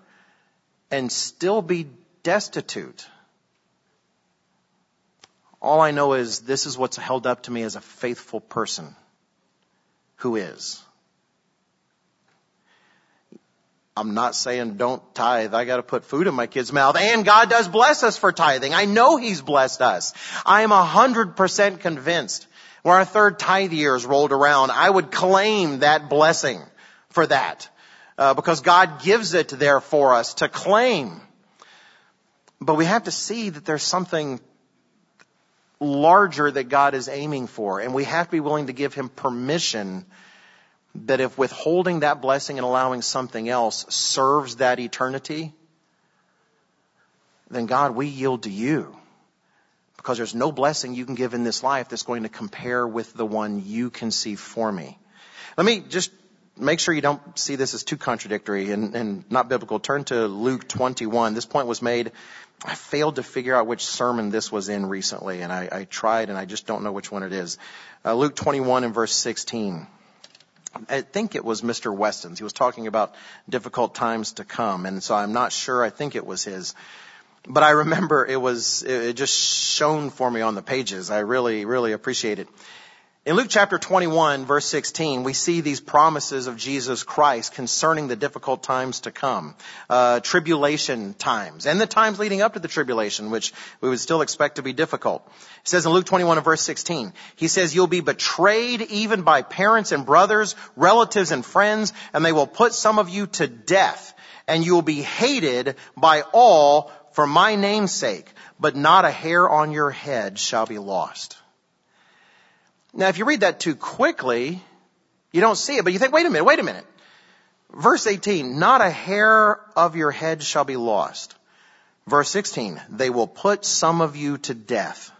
and still be destitute. All I know is this is what's held up to me as a faithful person who is. I'm not saying don't tithe. I gotta put food in my kid's mouth. And God does bless us for tithing. I know He's blessed us. I am a hundred percent convinced when our third tithe years rolled around, I would claim that blessing for that. Uh, because God gives it there for us to claim. But we have to see that there's something larger that God is aiming for. And we have to be willing to give Him permission that if withholding that blessing and allowing something else serves that eternity, then God, we yield to you. Because there's no blessing you can give in this life that's going to compare with the one you conceive for me. Let me just make sure you don't see this as too contradictory and, and not biblical. Turn to Luke 21. This point was made. I failed to figure out which sermon this was in recently, and I, I tried, and I just don't know which one it is. Uh, Luke 21 and verse 16. I think it was Mr. Weston's. He was talking about difficult times to come, and so I'm not sure. I think it was his. But I remember it was, it just shone for me on the pages. I really, really appreciate it. In Luke chapter 21 verse 16, we see these promises of Jesus Christ concerning the difficult times to come, uh, tribulation times, and the times leading up to the tribulation, which we would still expect to be difficult. It says in Luke 21 and verse 16, he says, you'll be betrayed even by parents and brothers, relatives and friends, and they will put some of you to death, and you will be hated by all for my name's sake, but not a hair on your head shall be lost. Now, if you read that too quickly, you don't see it, but you think, wait a minute, wait a minute. Verse 18, not a hair of your head shall be lost. Verse 16, they will put some of you to death.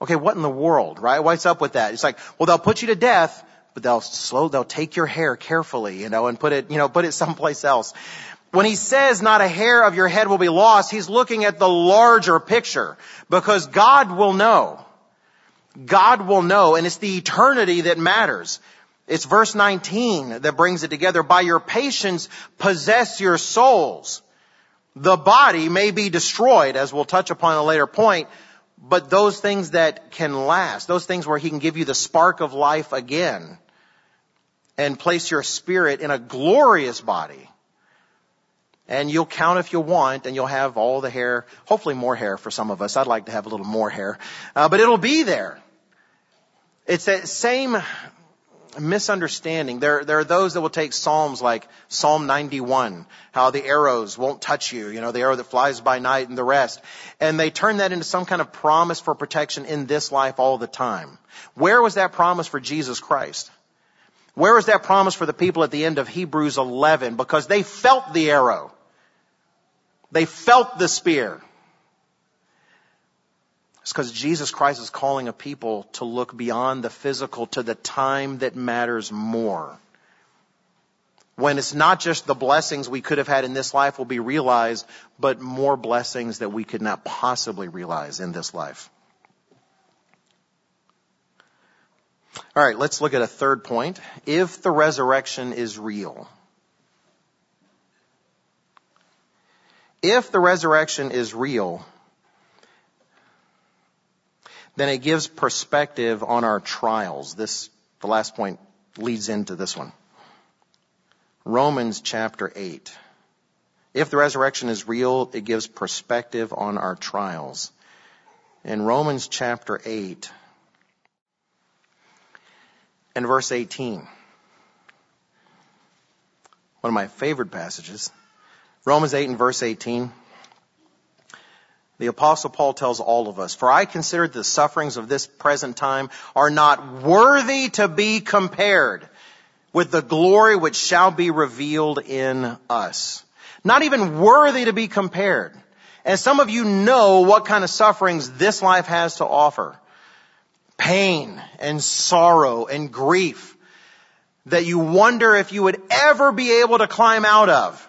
Okay, what in the world, right? What's up with that? It's like, well, they'll put you to death, but they'll slow, they'll take your hair carefully, you know, and put it, you know, put it someplace else. When he says not a hair of your head will be lost, he's looking at the larger picture because God will know. God will know, and it's the eternity that matters. It's verse 19 that brings it together. By your patience, possess your souls. The body may be destroyed, as we'll touch upon a later point, but those things that can last, those things where He can give you the spark of life again and place your spirit in a glorious body. And you'll count if you want, and you'll have all the hair, hopefully more hair for some of us. I'd like to have a little more hair. Uh, but it'll be there. It's that same misunderstanding. There, there are those that will take Psalms like Psalm 91, how the arrows won't touch you, you know, the arrow that flies by night and the rest. And they turn that into some kind of promise for protection in this life all the time. Where was that promise for Jesus Christ? Where was that promise for the people at the end of Hebrews 11? Because they felt the arrow. They felt the spear. It's because Jesus Christ is calling a people to look beyond the physical to the time that matters more. When it's not just the blessings we could have had in this life will be realized, but more blessings that we could not possibly realize in this life. All right, let's look at a third point. If the resurrection is real, if the resurrection is real, then it gives perspective on our trials. This, the last point leads into this one. Romans chapter 8. If the resurrection is real, it gives perspective on our trials. In Romans chapter 8 and verse 18, one of my favorite passages, Romans 8 and verse 18, the apostle Paul tells all of us, for I consider the sufferings of this present time are not worthy to be compared with the glory which shall be revealed in us. Not even worthy to be compared. And some of you know what kind of sufferings this life has to offer. Pain and sorrow and grief that you wonder if you would ever be able to climb out of.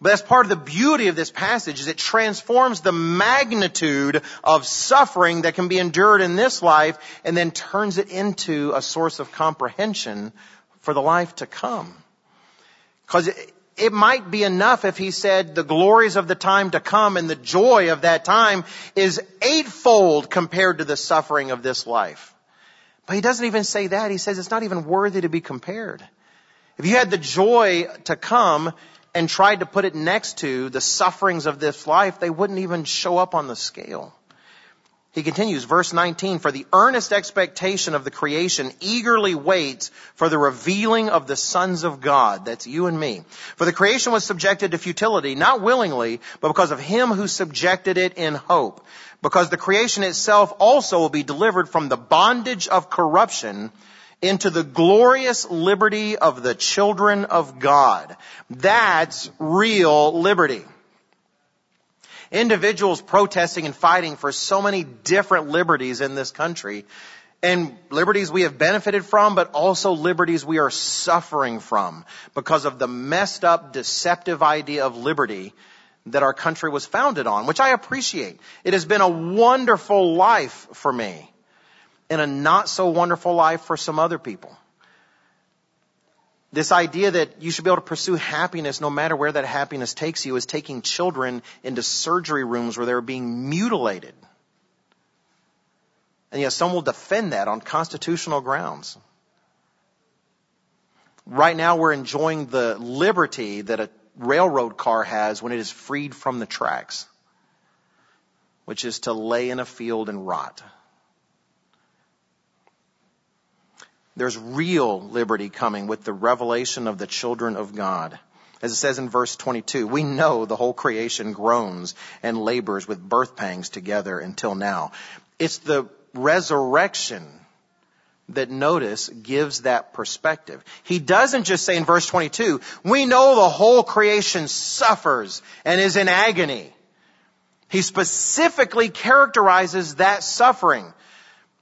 But that's part of the beauty of this passage is it transforms the magnitude of suffering that can be endured in this life and then turns it into a source of comprehension for the life to come. Because it might be enough if he said the glories of the time to come and the joy of that time is eightfold compared to the suffering of this life. But he doesn't even say that. He says it's not even worthy to be compared. If you had the joy to come and tried to put it next to the sufferings of this life, they wouldn't even show up on the scale. He continues, verse 19, for the earnest expectation of the creation eagerly waits for the revealing of the sons of God. That's you and me. For the creation was subjected to futility, not willingly, but because of him who subjected it in hope. Because the creation itself also will be delivered from the bondage of corruption into the glorious liberty of the children of God. That's real liberty. Individuals protesting and fighting for so many different liberties in this country and liberties we have benefited from, but also liberties we are suffering from because of the messed up, deceptive idea of liberty that our country was founded on, which I appreciate. It has been a wonderful life for me and a not so wonderful life for some other people. This idea that you should be able to pursue happiness no matter where that happiness takes you is taking children into surgery rooms where they're being mutilated. And yet some will defend that on constitutional grounds. Right now we're enjoying the liberty that a railroad car has when it is freed from the tracks, which is to lay in a field and rot. There's real liberty coming with the revelation of the children of God. As it says in verse 22, we know the whole creation groans and labors with birth pangs together until now. It's the resurrection that notice gives that perspective. He doesn't just say in verse 22, we know the whole creation suffers and is in agony. He specifically characterizes that suffering.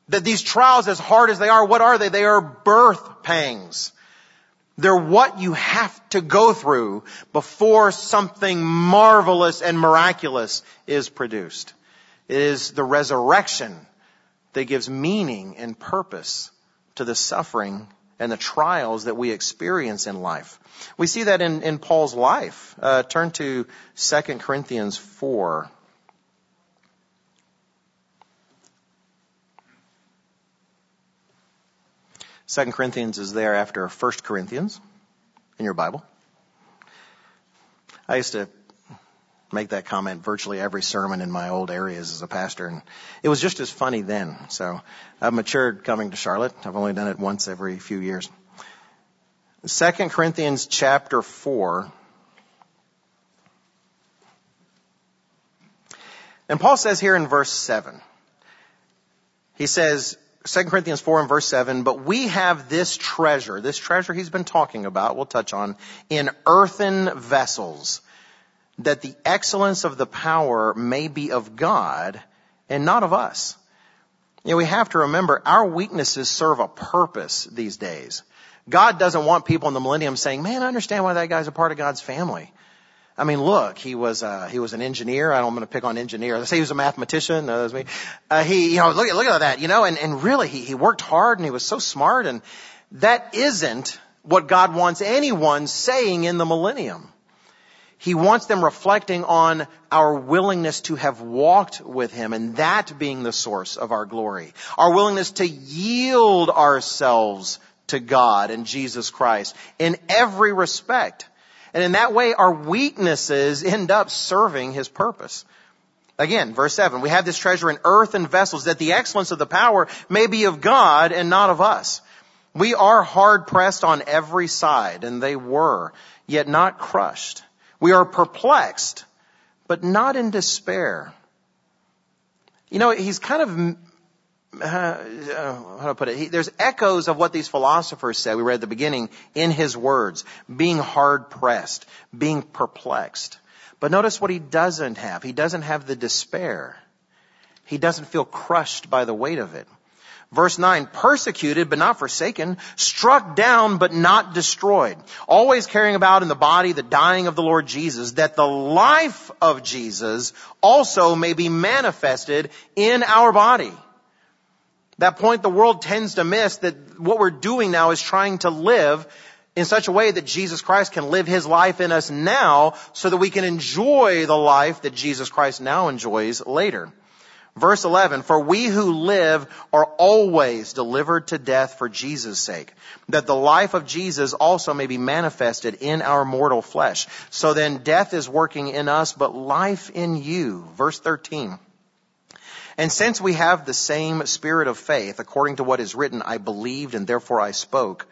That these trials, as hard as they are, what are they? They are birth pangs. They're what you have to go through before something marvelous and miraculous is produced. It is the resurrection that gives meaning and purpose to the suffering and the trials that we experience in life. We see that in, in Paul's life. Uh, turn to 2 Corinthians 4. 2 Corinthians is there after 1 Corinthians in your Bible. I used to make that comment virtually every sermon in my old areas as a pastor, and it was just as funny then. So I've matured coming to Charlotte. I've only done it once every few years. 2 Corinthians chapter 4. And Paul says here in verse 7, he says, 2 Corinthians 4 and verse 7, but we have this treasure, this treasure he's been talking about, we'll touch on, in earthen vessels, that the excellence of the power may be of God and not of us. You know, we have to remember our weaknesses serve a purpose these days. God doesn't want people in the millennium saying, man, I understand why that guy's a part of God's family. I mean, look, he was uh, he was an engineer. I don't want to pick on engineer. Let's say he was a mathematician. No, that's me. Uh, he, you know, look at look at that, you know, and and really, he he worked hard and he was so smart, and that isn't what God wants anyone saying in the millennium. He wants them reflecting on our willingness to have walked with Him and that being the source of our glory. Our willingness to yield ourselves to God and Jesus Christ in every respect. And in that way, our weaknesses end up serving his purpose. Again, verse 7, we have this treasure in earthen vessels that the excellence of the power may be of God and not of us. We are hard pressed on every side, and they were, yet not crushed. We are perplexed, but not in despair. You know, he's kind of Uh, uh, how do I put it? He, there's echoes of what these philosophers said. We read at the beginning in his words, being hard pressed, being perplexed. But notice what he doesn't have. He doesn't have the despair. He doesn't feel crushed by the weight of it. Verse 9, persecuted but not forsaken, struck down but not destroyed, always carrying about in the body the dying of the Lord Jesus, that the life of Jesus also may be manifested in our body. That point the world tends to miss that what we're doing now is trying to live in such a way that Jesus Christ can live his life in us now so that we can enjoy the life that Jesus Christ now enjoys later. Verse 11, for we who live are always delivered to death for Jesus' sake, that the life of Jesus also may be manifested in our mortal flesh. So then death is working in us, but life in you. Verse 13. And since we have the same spirit of faith, according to what is written, I believed and therefore I spoke,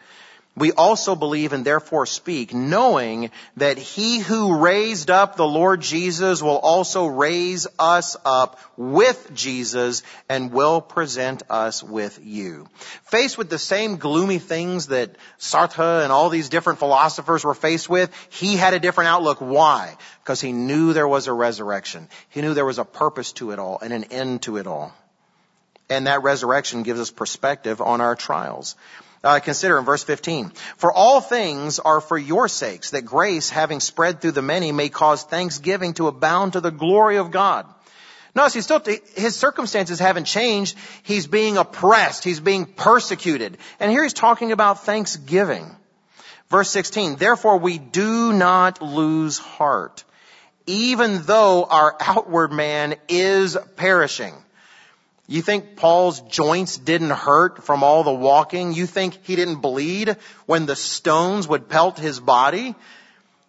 we also believe and therefore speak, knowing that he who raised up the Lord Jesus will also raise us up with Jesus and will present us with you. Faced with the same gloomy things that Sartre and all these different philosophers were faced with, he had a different outlook. Why? Because he knew there was a resurrection. He knew there was a purpose to it all and an end to it all. And that resurrection gives us perspective on our trials uh, consider in verse 15. For all things are for your sakes, that grace, having spread through the many, may cause thanksgiving to abound to the glory of God. Notice he's still, his circumstances haven't changed. He's being oppressed. He's being persecuted. And here he's talking about thanksgiving. Verse 16, therefore we do not lose heart, even though our outward man is perishing. You think Paul's joints didn't hurt from all the walking? You think he didn't bleed when the stones would pelt his body?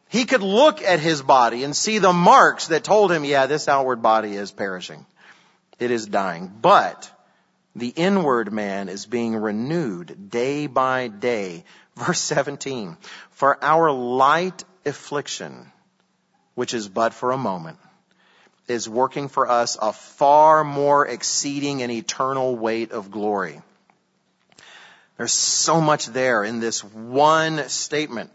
He could look at his body and see the marks that told him, yeah, this outward body is perishing. It is dying. But the inward man is being renewed day by day. Verse 17. For our light affliction, which is but for a moment, is working for us a far more exceeding and eternal weight of glory. There's so much there in this one statement.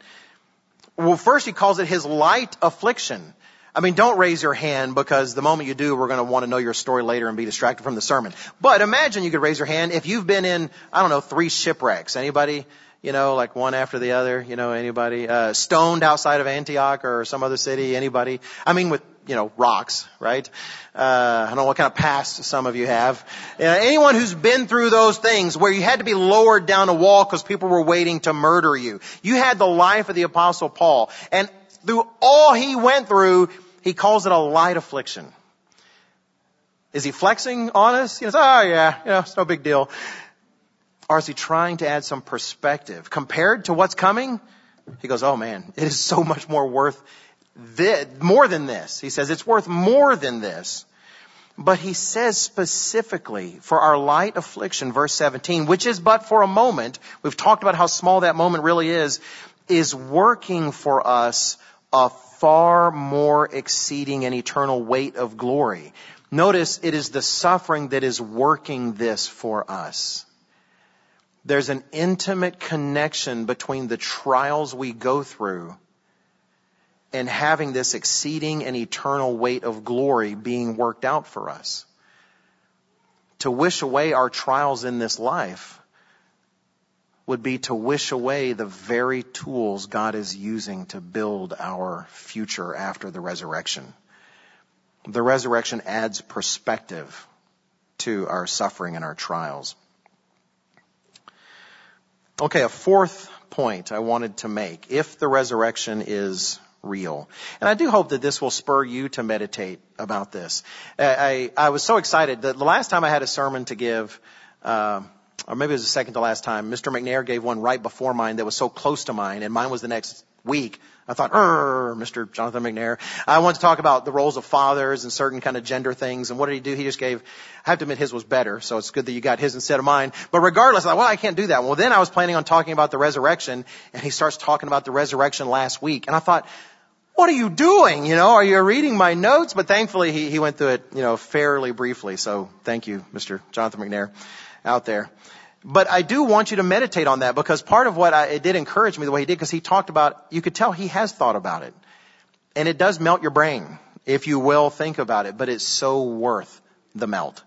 Well, first he calls it his light affliction. I mean, don't raise your hand because the moment you do, we're going to want to know your story later and be distracted from the sermon. But imagine you could raise your hand if you've been in, I don't know, three shipwrecks. Anybody? You know, like one after the other. You know, anybody? Uh, stoned outside of Antioch or some other city. Anybody? I mean, with you know, rocks, right? Uh, I don't know what kind of past some of you have. Uh, anyone who's been through those things where you had to be lowered down a wall because people were waiting to murder you. You had the life of the apostle Paul. And through all he went through, he calls it a light affliction. Is he flexing on us? He says, oh yeah, you know, it's no big deal. Or is he trying to add some perspective? Compared to what's coming, he goes, oh man, it is so much more worth this, more than this. He says it's worth more than this. But he says specifically for our light affliction, verse 17, which is but for a moment, we've talked about how small that moment really is, is working for us a far more exceeding and eternal weight of glory. Notice it is the suffering that is working this for us. There's an intimate connection between the trials we go through and having this exceeding and eternal weight of glory being worked out for us. To wish away our trials in this life would be to wish away the very tools God is using to build our future after the resurrection. The resurrection adds perspective to our suffering and our trials. Okay, a fourth point I wanted to make. If the resurrection is real. And I do hope that this will spur you to meditate about this. I, I, I was so excited that the last time I had a sermon to give, uh, or maybe it was the second to last time, Mr. McNair gave one right before mine that was so close to mine, and mine was the next week. I thought, Mr. Jonathan McNair. I want to talk about the roles of fathers and certain kind of gender things. And what did he do? He just gave, I have to admit his was better. So it's good that you got his instead of mine. But regardless, I thought, well, I can't do that. Well, then I was planning on talking about the resurrection and he starts talking about the resurrection last week. And I thought, what are you doing? You know, are you reading my notes? But thankfully he, he went through it, you know, fairly briefly. So thank you, Mr. Jonathan McNair out there. But I do want you to meditate on that because part of what I, it did encourage me the way he did because he talked about, you could tell he has thought about it. And it does melt your brain if you will think about it, but it's so worth the melt.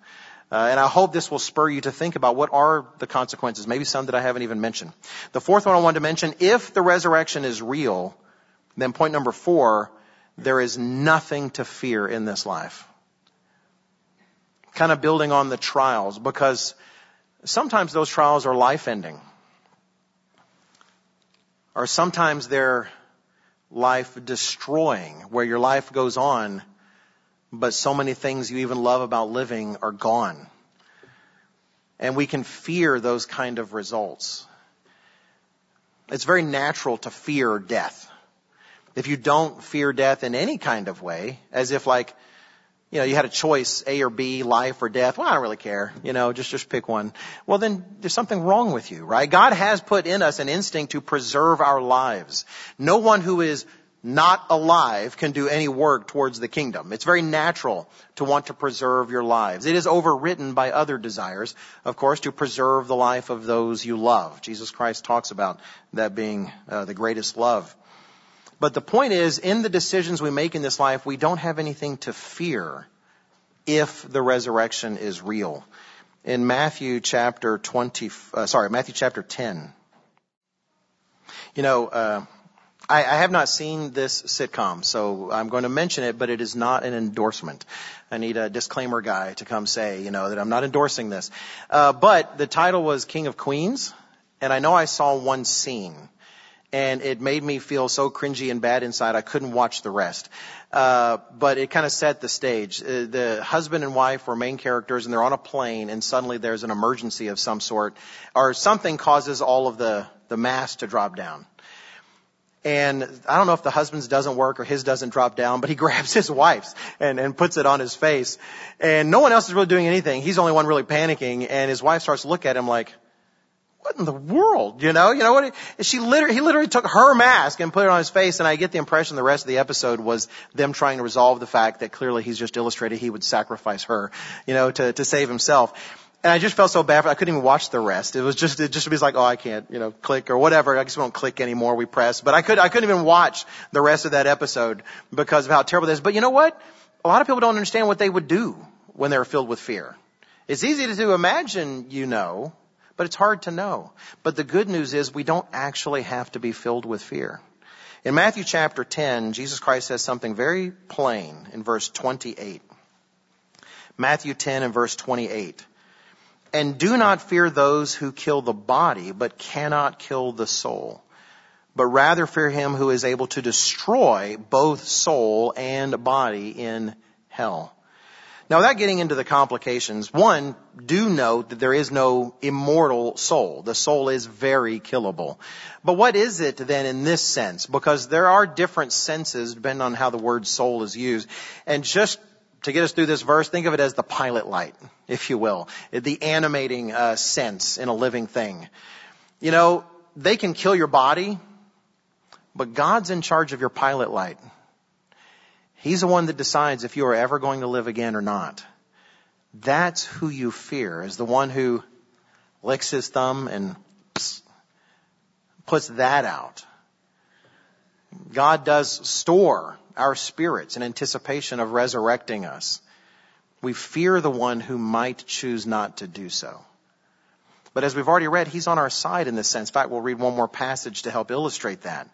Uh, and I hope this will spur you to think about what are the consequences, maybe some that I haven't even mentioned. The fourth one I wanted to mention, if the resurrection is real, then point number four, there is nothing to fear in this life. Kind of building on the trials because sometimes those trials are life ending. or sometimes they're life destroying, where your life goes on, but so many things you even love about living are gone. And we can fear those kind of results. It's very natural to fear death. If you don't fear death in any kind of way, as if like, you know, you had a choice, A or B, life or death. Well, I don't really care. You know, just, just pick one. Well, then there's something wrong with you, right? God has put in us an instinct to preserve our lives. No one who is not alive can do any work towards the kingdom. It's very natural to want to preserve your lives. It is overwritten by other desires, of course, to preserve the life of those you love. Jesus Christ talks about that being uh, the greatest love. But the point is, in the decisions we make in this life, we don't have anything to fear if the resurrection is real. In Matthew chapter 20, uh, sorry, Matthew chapter 10, you know, uh, I, I, have not seen this sitcom, so I'm going to mention it, but it is not an endorsement. I need a disclaimer guy to come say, you know, that I'm not endorsing this. Uh, but the title was King of Queens, and I know I saw one scene and it made me feel so cringy and bad inside I couldn't watch the rest. Uh, but it kind of set the stage. Uh, the husband and wife were main characters, and they're on a plane, and suddenly there's an emergency of some sort, or something causes all of the the mast to drop down. And I don't know if the husband's doesn't work or his doesn't drop down, but he grabs his wife's and, and puts it on his face. And no one else is really doing anything. He's the only one really panicking. And his wife starts to look at him like, what in the world? You know, you know what? She literally, he literally took her mask and put it on his face, and I get the impression the rest of the episode was them trying to resolve the fact that clearly he's just illustrated he would sacrifice her, you know, to, to save himself. And I just felt so bad for, I couldn't even watch the rest. It was just, it just was like, oh, I can't, you know, click or whatever. I guess we don't click anymore. We press. But I could, I couldn't even watch the rest of that episode because of how terrible it is. But you know what? A lot of people don't understand what they would do when they're filled with fear. It's easy to imagine you know, but it's hard to know. But the good news is we don't actually have to be filled with fear. In Matthew chapter 10, Jesus Christ says something very plain in verse 28. Matthew 10 and verse 28. And do not fear those who kill the body, but cannot kill the soul. But rather fear him who is able to destroy both soul and body in hell. Now without getting into the complications, one, do note that there is no immortal soul. The soul is very killable. But what is it then in this sense? Because there are different senses depending on how the word soul is used. And just to get us through this verse, think of it as the pilot light, if you will. The animating uh, sense in a living thing. You know, they can kill your body, but God's in charge of your pilot light. He's the one that decides if you are ever going to live again or not. That's who you fear, is the one who licks his thumb and puts that out. God does store our spirits in anticipation of resurrecting us. We fear the one who might choose not to do so. But as we've already read, he's on our side in this sense. In fact, we'll read one more passage to help illustrate that.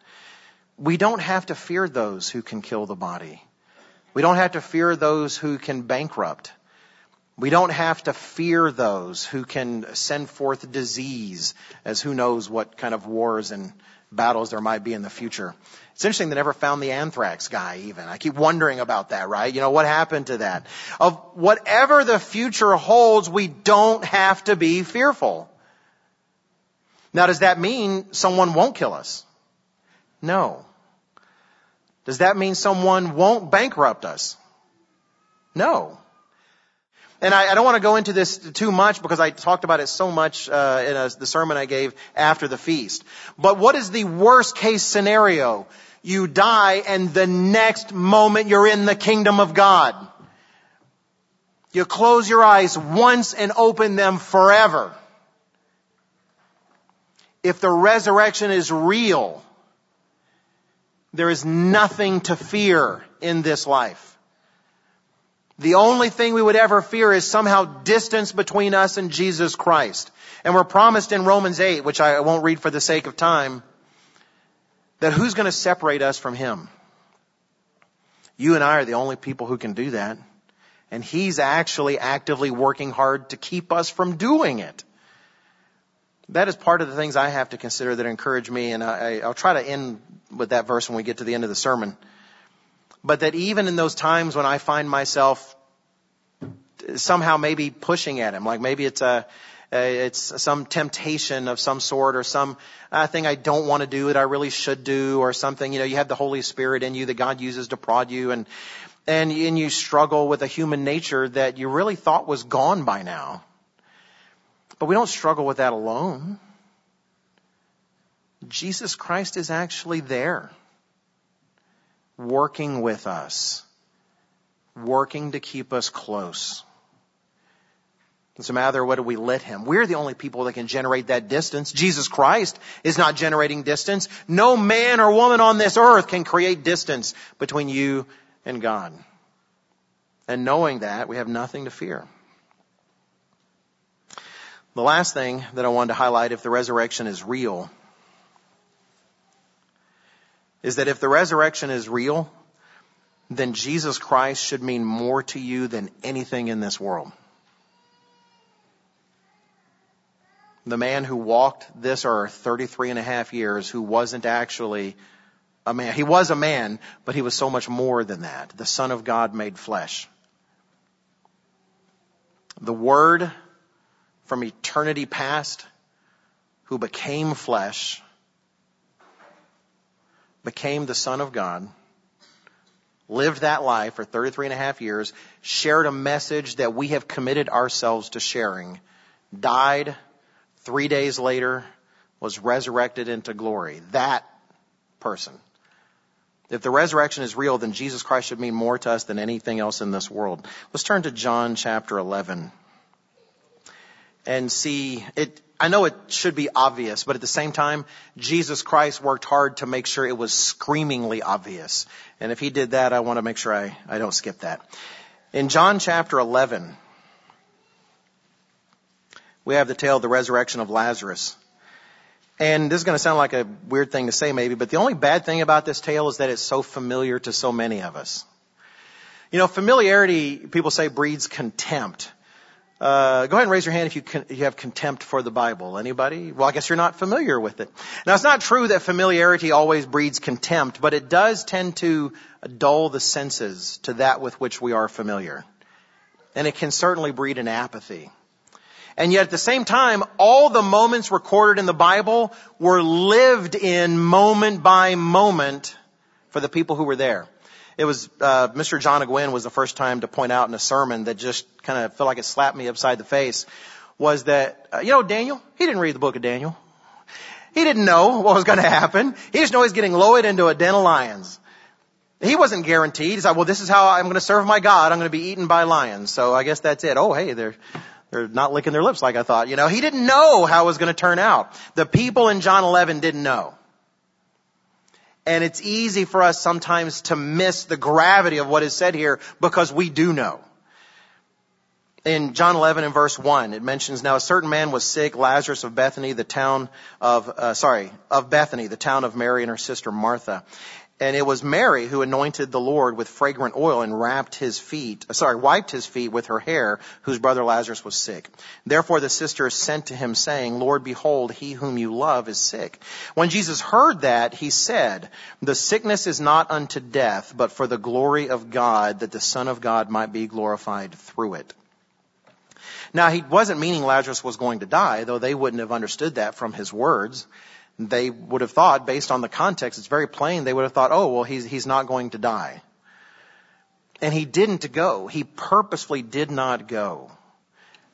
We don't have to fear those who can kill the body. We don't have to fear those who can bankrupt. We don't have to fear those who can send forth disease as who knows what kind of wars and battles there might be in the future. It's interesting they never found the anthrax guy even. I keep wondering about that, right? You know, what happened to that? Of whatever the future holds, we don't have to be fearful. Now does that mean someone won't kill us? No. Does that mean someone won't bankrupt us? No. And I, I don't want to go into this too much because I talked about it so much uh, in a, the sermon I gave after the feast. But what is the worst case scenario? You die and the next moment you're in the kingdom of God. You close your eyes once and open them forever. If the resurrection is real, there is nothing to fear in this life. The only thing we would ever fear is somehow distance between us and Jesus Christ. And we're promised in Romans 8, which I won't read for the sake of time, that who's going to separate us from Him? You and I are the only people who can do that. And He's actually actively working hard to keep us from doing it. that is part of the things I have to consider that encourage me, and I, I'll try to end with that verse when we get to the end of the sermon. But that even in those times when I find myself somehow maybe pushing at him, like maybe it's a, it's some temptation of some sort or some uh, thing I don't want to do that I really should do or something. You know, you have the Holy Spirit in you that God uses to prod you and, and, and you struggle with a human nature that you really thought was gone by now. But we don't struggle with that alone. Jesus Christ is actually there, working with us, working to keep us close. It's a matter of whether we let Him. We're the only people that can generate that distance. Jesus Christ is not generating distance. No man or woman on this earth can create distance between you and God. And knowing that, we have nothing to fear. The last thing that I wanted to highlight, if the resurrection is real, is that if the resurrection is real, then Jesus Christ should mean more to you than anything in this world. The man who walked this earth 33 and a half years, who wasn't actually a man. He was a man, but he was so much more than that. The Son of God made flesh. The Word from eternity past who became flesh, became the Son of God, lived that life for 33 and a half years, shared a message that we have committed ourselves to sharing, died three days later, was resurrected into glory. That person. If the resurrection is real, then Jesus Christ should mean more to us than anything else in this world. Let's turn to John chapter 11 and see it. I know it should be obvious, but at the same time, Jesus Christ worked hard to make sure it was screamingly obvious. And if he did that, I want to make sure I, I don't skip that. In John chapter 11, we have the tale of the resurrection of Lazarus. And this is going to sound like a weird thing to say maybe, but the only bad thing about this tale is that it's so familiar to so many of us. You know, familiarity, people say, breeds contempt. Uh, go ahead and raise your hand if you, you have contempt for the Bible. Anybody? Well, I guess you're not familiar with it. Now, it's not true that familiarity always breeds contempt, but it does tend to dull the senses to that with which we are familiar. And it can certainly breed an apathy. And yet at the same time, all the moments recorded in the Bible were lived in moment by moment for the people who were there it was uh, Mr. John Ogwyn was the first time to point out in a sermon that just kind of felt like it slapped me upside the face was that uh, you know Daniel he didn't read the book of Daniel. He didn't know what was going to happen. He just know he's getting lowered into a den of lions. He wasn't guaranteed. He said well this is how I'm going to serve my God. I'm going to be eaten by lions. So I guess that's it. Oh hey they're they're not licking their lips like I thought. You know he didn't know how it was going to turn out. The people in John 11 didn't know and it's easy for us sometimes to miss the gravity of what is said here because we do know. In John 11 and verse 1, it mentions, now a certain man was sick, Lazarus of Bethany, the town of, uh, sorry, of Bethany, the town of Mary and her sister Martha. And it was Mary who anointed the Lord with fragrant oil and wrapped his feet, uh, sorry, wiped his feet with her hair, whose brother Lazarus was sick. Therefore the sisters sent to him saying, Lord, behold, he whom you love is sick. When Jesus heard that, he said, the sickness is not unto death, but for the glory of God, that the Son of God might be glorified through it. Now he wasn't meaning Lazarus was going to die, though they wouldn't have understood that from his words they would have thought, based on the context, it's very plain, they would have thought, oh, well, he's, he's not going to die. And he didn't go. He purposefully did not go.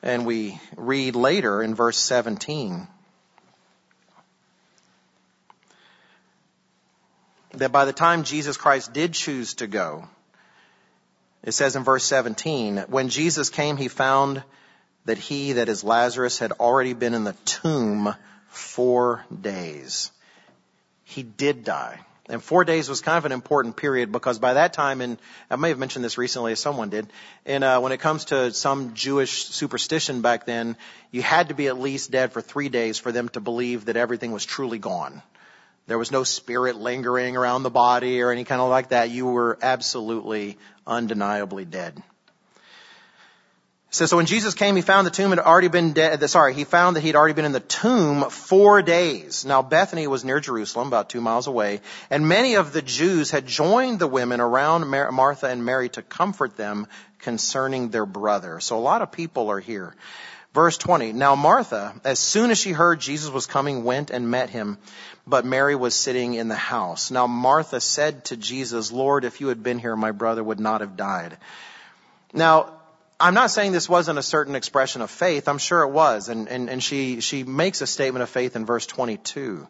And we read later in verse 17 that by the time Jesus Christ did choose to go, it says in verse 17, when Jesus came, he found that he, that is Lazarus, had already been in the tomb four days. He did die. And four days was kind of an important period because by that time, and I may have mentioned this recently, as someone did, and uh, when it comes to some Jewish superstition back then, you had to be at least dead for three days for them to believe that everything was truly gone. There was no spirit lingering around the body or any kind of like that. You were absolutely, undeniably dead. So when Jesus came, he found the tomb had already been dead, sorry, he found that he'd already been in the tomb four days. Now Bethany was near Jerusalem, about two miles away, and many of the Jews had joined the women around Martha and Mary to comfort them concerning their brother. So a lot of people are here. Verse 20, now Martha, as soon as she heard Jesus was coming, went and met him, but Mary was sitting in the house. Now Martha said to Jesus, Lord, if you had been here, my brother would not have died. Now, I'm not saying this wasn't a certain expression of faith. I'm sure it was. And, and, and she, she makes a statement of faith in verse 22.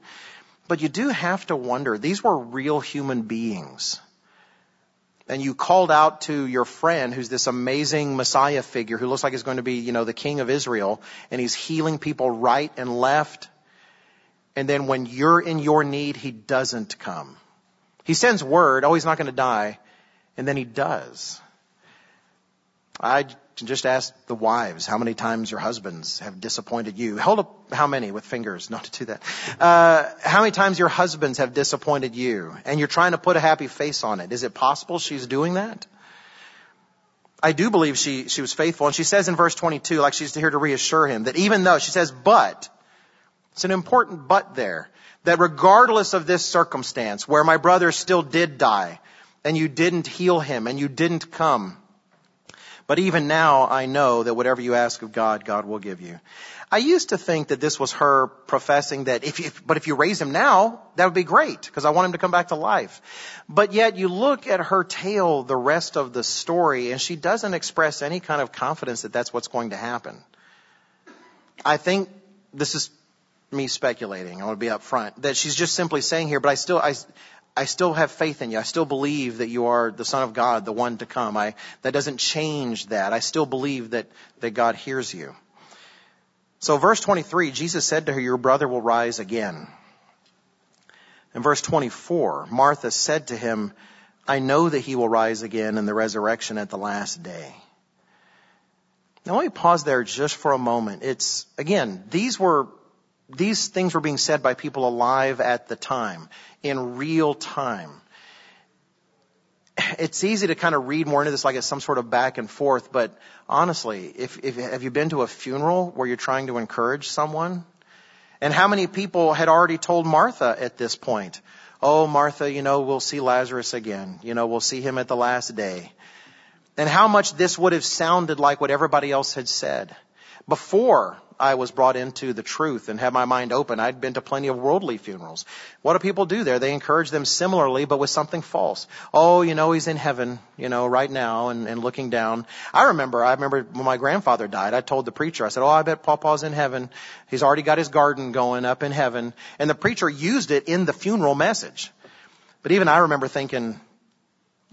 But you do have to wonder, these were real human beings. And you called out to your friend who's this amazing Messiah figure who looks like he's going to be, you know, the king of Israel and he's healing people right and left. And then when you're in your need, he doesn't come. He sends word, oh, he's not going to die. And then he does. I just ask the wives how many times your husbands have disappointed you. Hold up how many with fingers, not to do that. Uh, how many times your husbands have disappointed you and you're trying to put a happy face on it. Is it possible she's doing that? I do believe she, she was faithful. And she says in verse 22, like she's here to reassure him, that even though, she says, but, it's an important but there, that regardless of this circumstance, where my brother still did die, and you didn't heal him, and you didn't come, but even now I know that whatever you ask of God, God will give you. I used to think that this was her professing that if you, but if you raise him now, that would be great because I want him to come back to life. But yet you look at her tale, the rest of the story, and she doesn't express any kind of confidence that that's what's going to happen. I think this is me speculating. I want to be upfront that she's just simply saying here, but I still, I, I still have faith in you. I still believe that you are the Son of God, the one to come. I, that doesn't change that. I still believe that, that God hears you. So verse 23, Jesus said to her, your brother will rise again. In verse 24, Martha said to him, I know that he will rise again in the resurrection at the last day. Now let me pause there just for a moment. It's, again, these were these things were being said by people alive at the time, in real time. It's easy to kind of read more into this like it's some sort of back and forth, but honestly, if, if have you been to a funeral where you're trying to encourage someone? And how many people had already told Martha at this point, Oh, Martha, you know, we'll see Lazarus again. You know, we'll see him at the last day. And how much this would have sounded like what everybody else had said. Before I was brought into the truth and had my mind open, I'd been to plenty of worldly funerals. What do people do there? They encourage them similarly, but with something false. Oh, you know, he's in heaven, you know, right now and, and looking down. I remember, I remember when my grandfather died, I told the preacher, I said, oh, I bet Papa's in heaven. He's already got his garden going up in heaven. And the preacher used it in the funeral message. But even I remember thinking,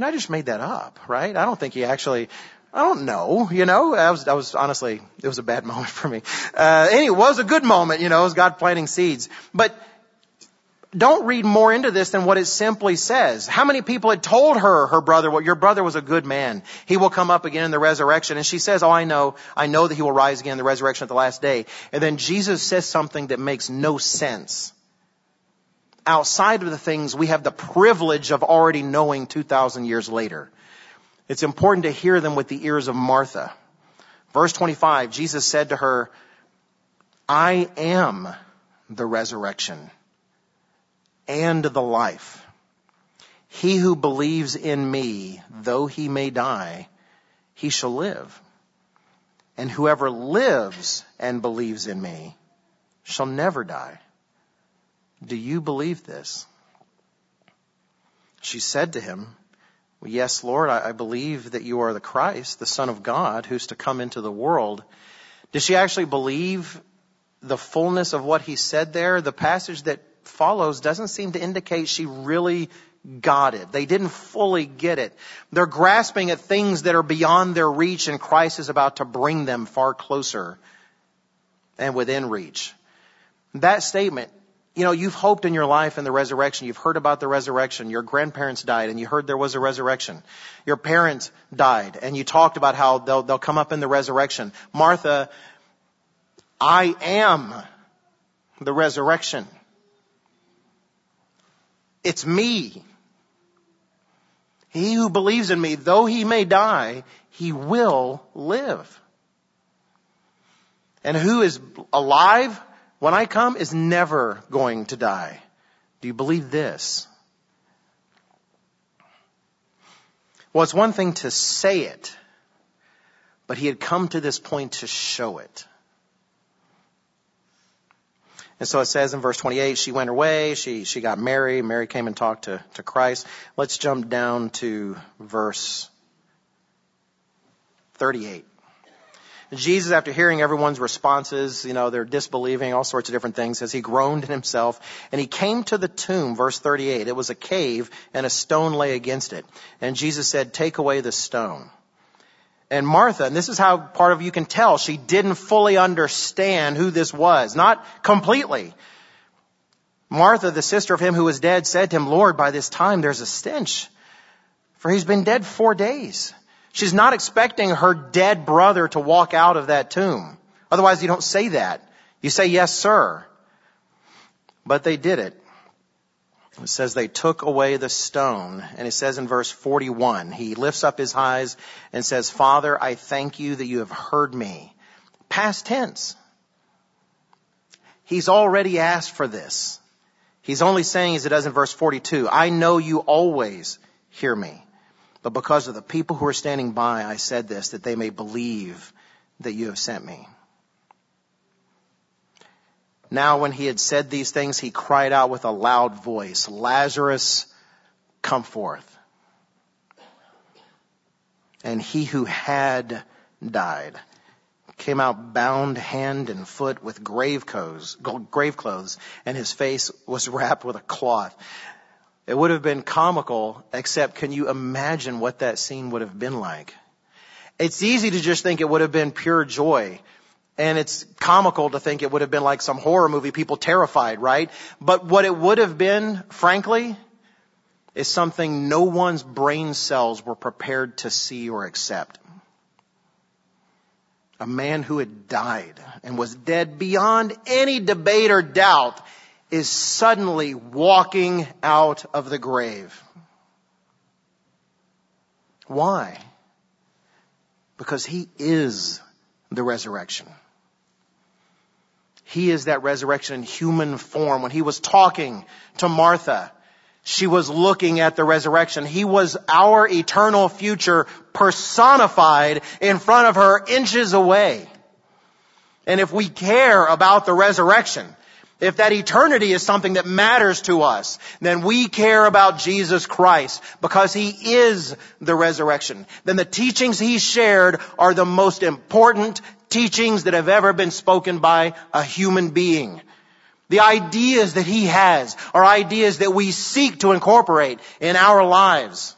I just made that up, right? I don't think he actually I don't know, you know, I was, I was honestly, it was a bad moment for me. Uh, anyway, it was a good moment, you know, it was God planting seeds. But don't read more into this than what it simply says. How many people had told her, her brother, well, your brother was a good man. He will come up again in the resurrection. And she says, oh, I know, I know that he will rise again in the resurrection at the last day. And then Jesus says something that makes no sense. Outside of the things we have the privilege of already knowing 2,000 years later. It's important to hear them with the ears of Martha. Verse 25, Jesus said to her, I am the resurrection and the life. He who believes in me, though he may die, he shall live. And whoever lives and believes in me shall never die. Do you believe this? She said to him, Yes, Lord, I believe that you are the Christ, the Son of God, who's to come into the world. Does she actually believe the fullness of what he said there? The passage that follows doesn't seem to indicate she really got it. They didn't fully get it. They're grasping at things that are beyond their reach and Christ is about to bring them far closer and within reach. That statement you know, you've hoped in your life in the resurrection. You've heard about the resurrection. Your grandparents died and you heard there was a resurrection. Your parents died and you talked about how they'll, they'll come up in the resurrection. Martha, I am the resurrection. It's me. He who believes in me, though he may die, he will live. And who is alive when I come is never going to die. Do you believe this? Well, it's one thing to say it, but he had come to this point to show it. And so it says in verse 28, she went away, she, she got Mary, Mary came and talked to, to Christ. Let's jump down to verse 38. Jesus, after hearing everyone's responses, you know, they're disbelieving, all sorts of different things, as he groaned in himself, and he came to the tomb, verse 38. It was a cave, and a stone lay against it. And Jesus said, take away the stone. And Martha, and this is how part of you can tell, she didn't fully understand who this was. Not completely. Martha, the sister of him who was dead, said to him, Lord, by this time there's a stench, for he's been dead four days. She's not expecting her dead brother to walk out of that tomb. Otherwise you don't say that. You say, yes, sir. But they did it. It says they took away the stone. And it says in verse 41, he lifts up his eyes and says, Father, I thank you that you have heard me. Past tense. He's already asked for this. He's only saying as it does in verse 42, I know you always hear me. But because of the people who are standing by, I said this, that they may believe that you have sent me. Now when he had said these things, he cried out with a loud voice, Lazarus, come forth. And he who had died came out bound hand and foot with grave clothes, grave clothes, and his face was wrapped with a cloth. It would have been comical, except can you imagine what that scene would have been like? It's easy to just think it would have been pure joy. And it's comical to think it would have been like some horror movie, people terrified, right? But what it would have been, frankly, is something no one's brain cells were prepared to see or accept. A man who had died and was dead beyond any debate or doubt is suddenly walking out of the grave. Why? Because he is the resurrection. He is that resurrection in human form. When he was talking to Martha, she was looking at the resurrection. He was our eternal future personified in front of her inches away. And if we care about the resurrection, if that eternity is something that matters to us, then we care about Jesus Christ because He is the resurrection. Then the teachings He shared are the most important teachings that have ever been spoken by a human being. The ideas that He has are ideas that we seek to incorporate in our lives.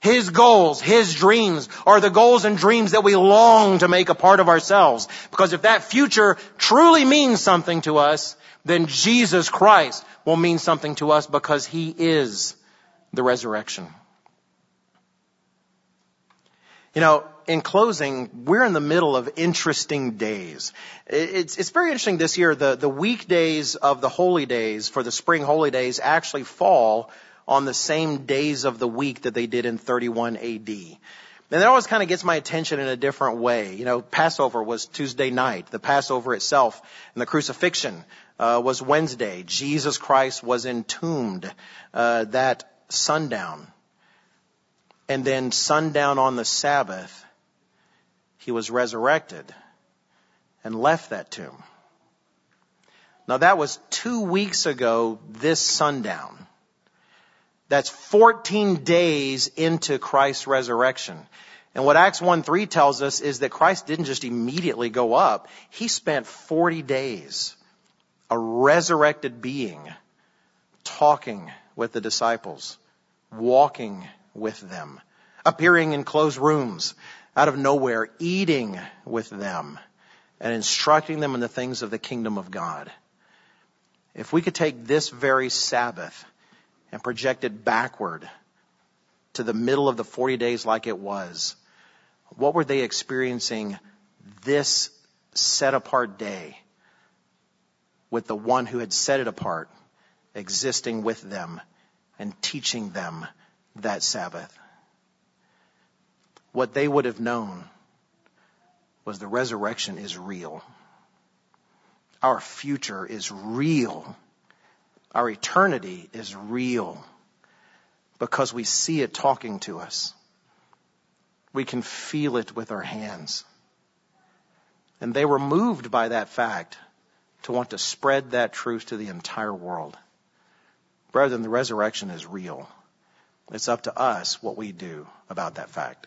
His goals, His dreams are the goals and dreams that we long to make a part of ourselves. Because if that future truly means something to us, then Jesus Christ will mean something to us because He is the resurrection. You know, in closing, we're in the middle of interesting days. It's, it's very interesting this year. The, the weekdays of the holy days for the spring holy days actually fall on the same days of the week that they did in 31 AD. And that always kind of gets my attention in a different way. You know, Passover was Tuesday night. The Passover itself and the crucifixion uh, was Wednesday. Jesus Christ was entombed uh, that sundown. And then sundown on the Sabbath, he was resurrected and left that tomb. Now that was two weeks ago this sundown. That's 14 days into Christ's resurrection. And what Acts 1 3 tells us is that Christ didn't just immediately go up. He spent 40 days a resurrected being talking with the disciples, walking with them, appearing in closed rooms out of nowhere, eating with them and instructing them in the things of the kingdom of God. If we could take this very Sabbath and project it backward to the middle of the 40 days like it was, what were they experiencing this set apart day? With the one who had set it apart, existing with them and teaching them that Sabbath. What they would have known was the resurrection is real. our future is real. Our eternity is real because we see it talking to us. We can feel it with our hands. And they were moved by that fact to want to spread that truth to the entire world. Brethren, the resurrection is real. It's up to us what we do about that fact.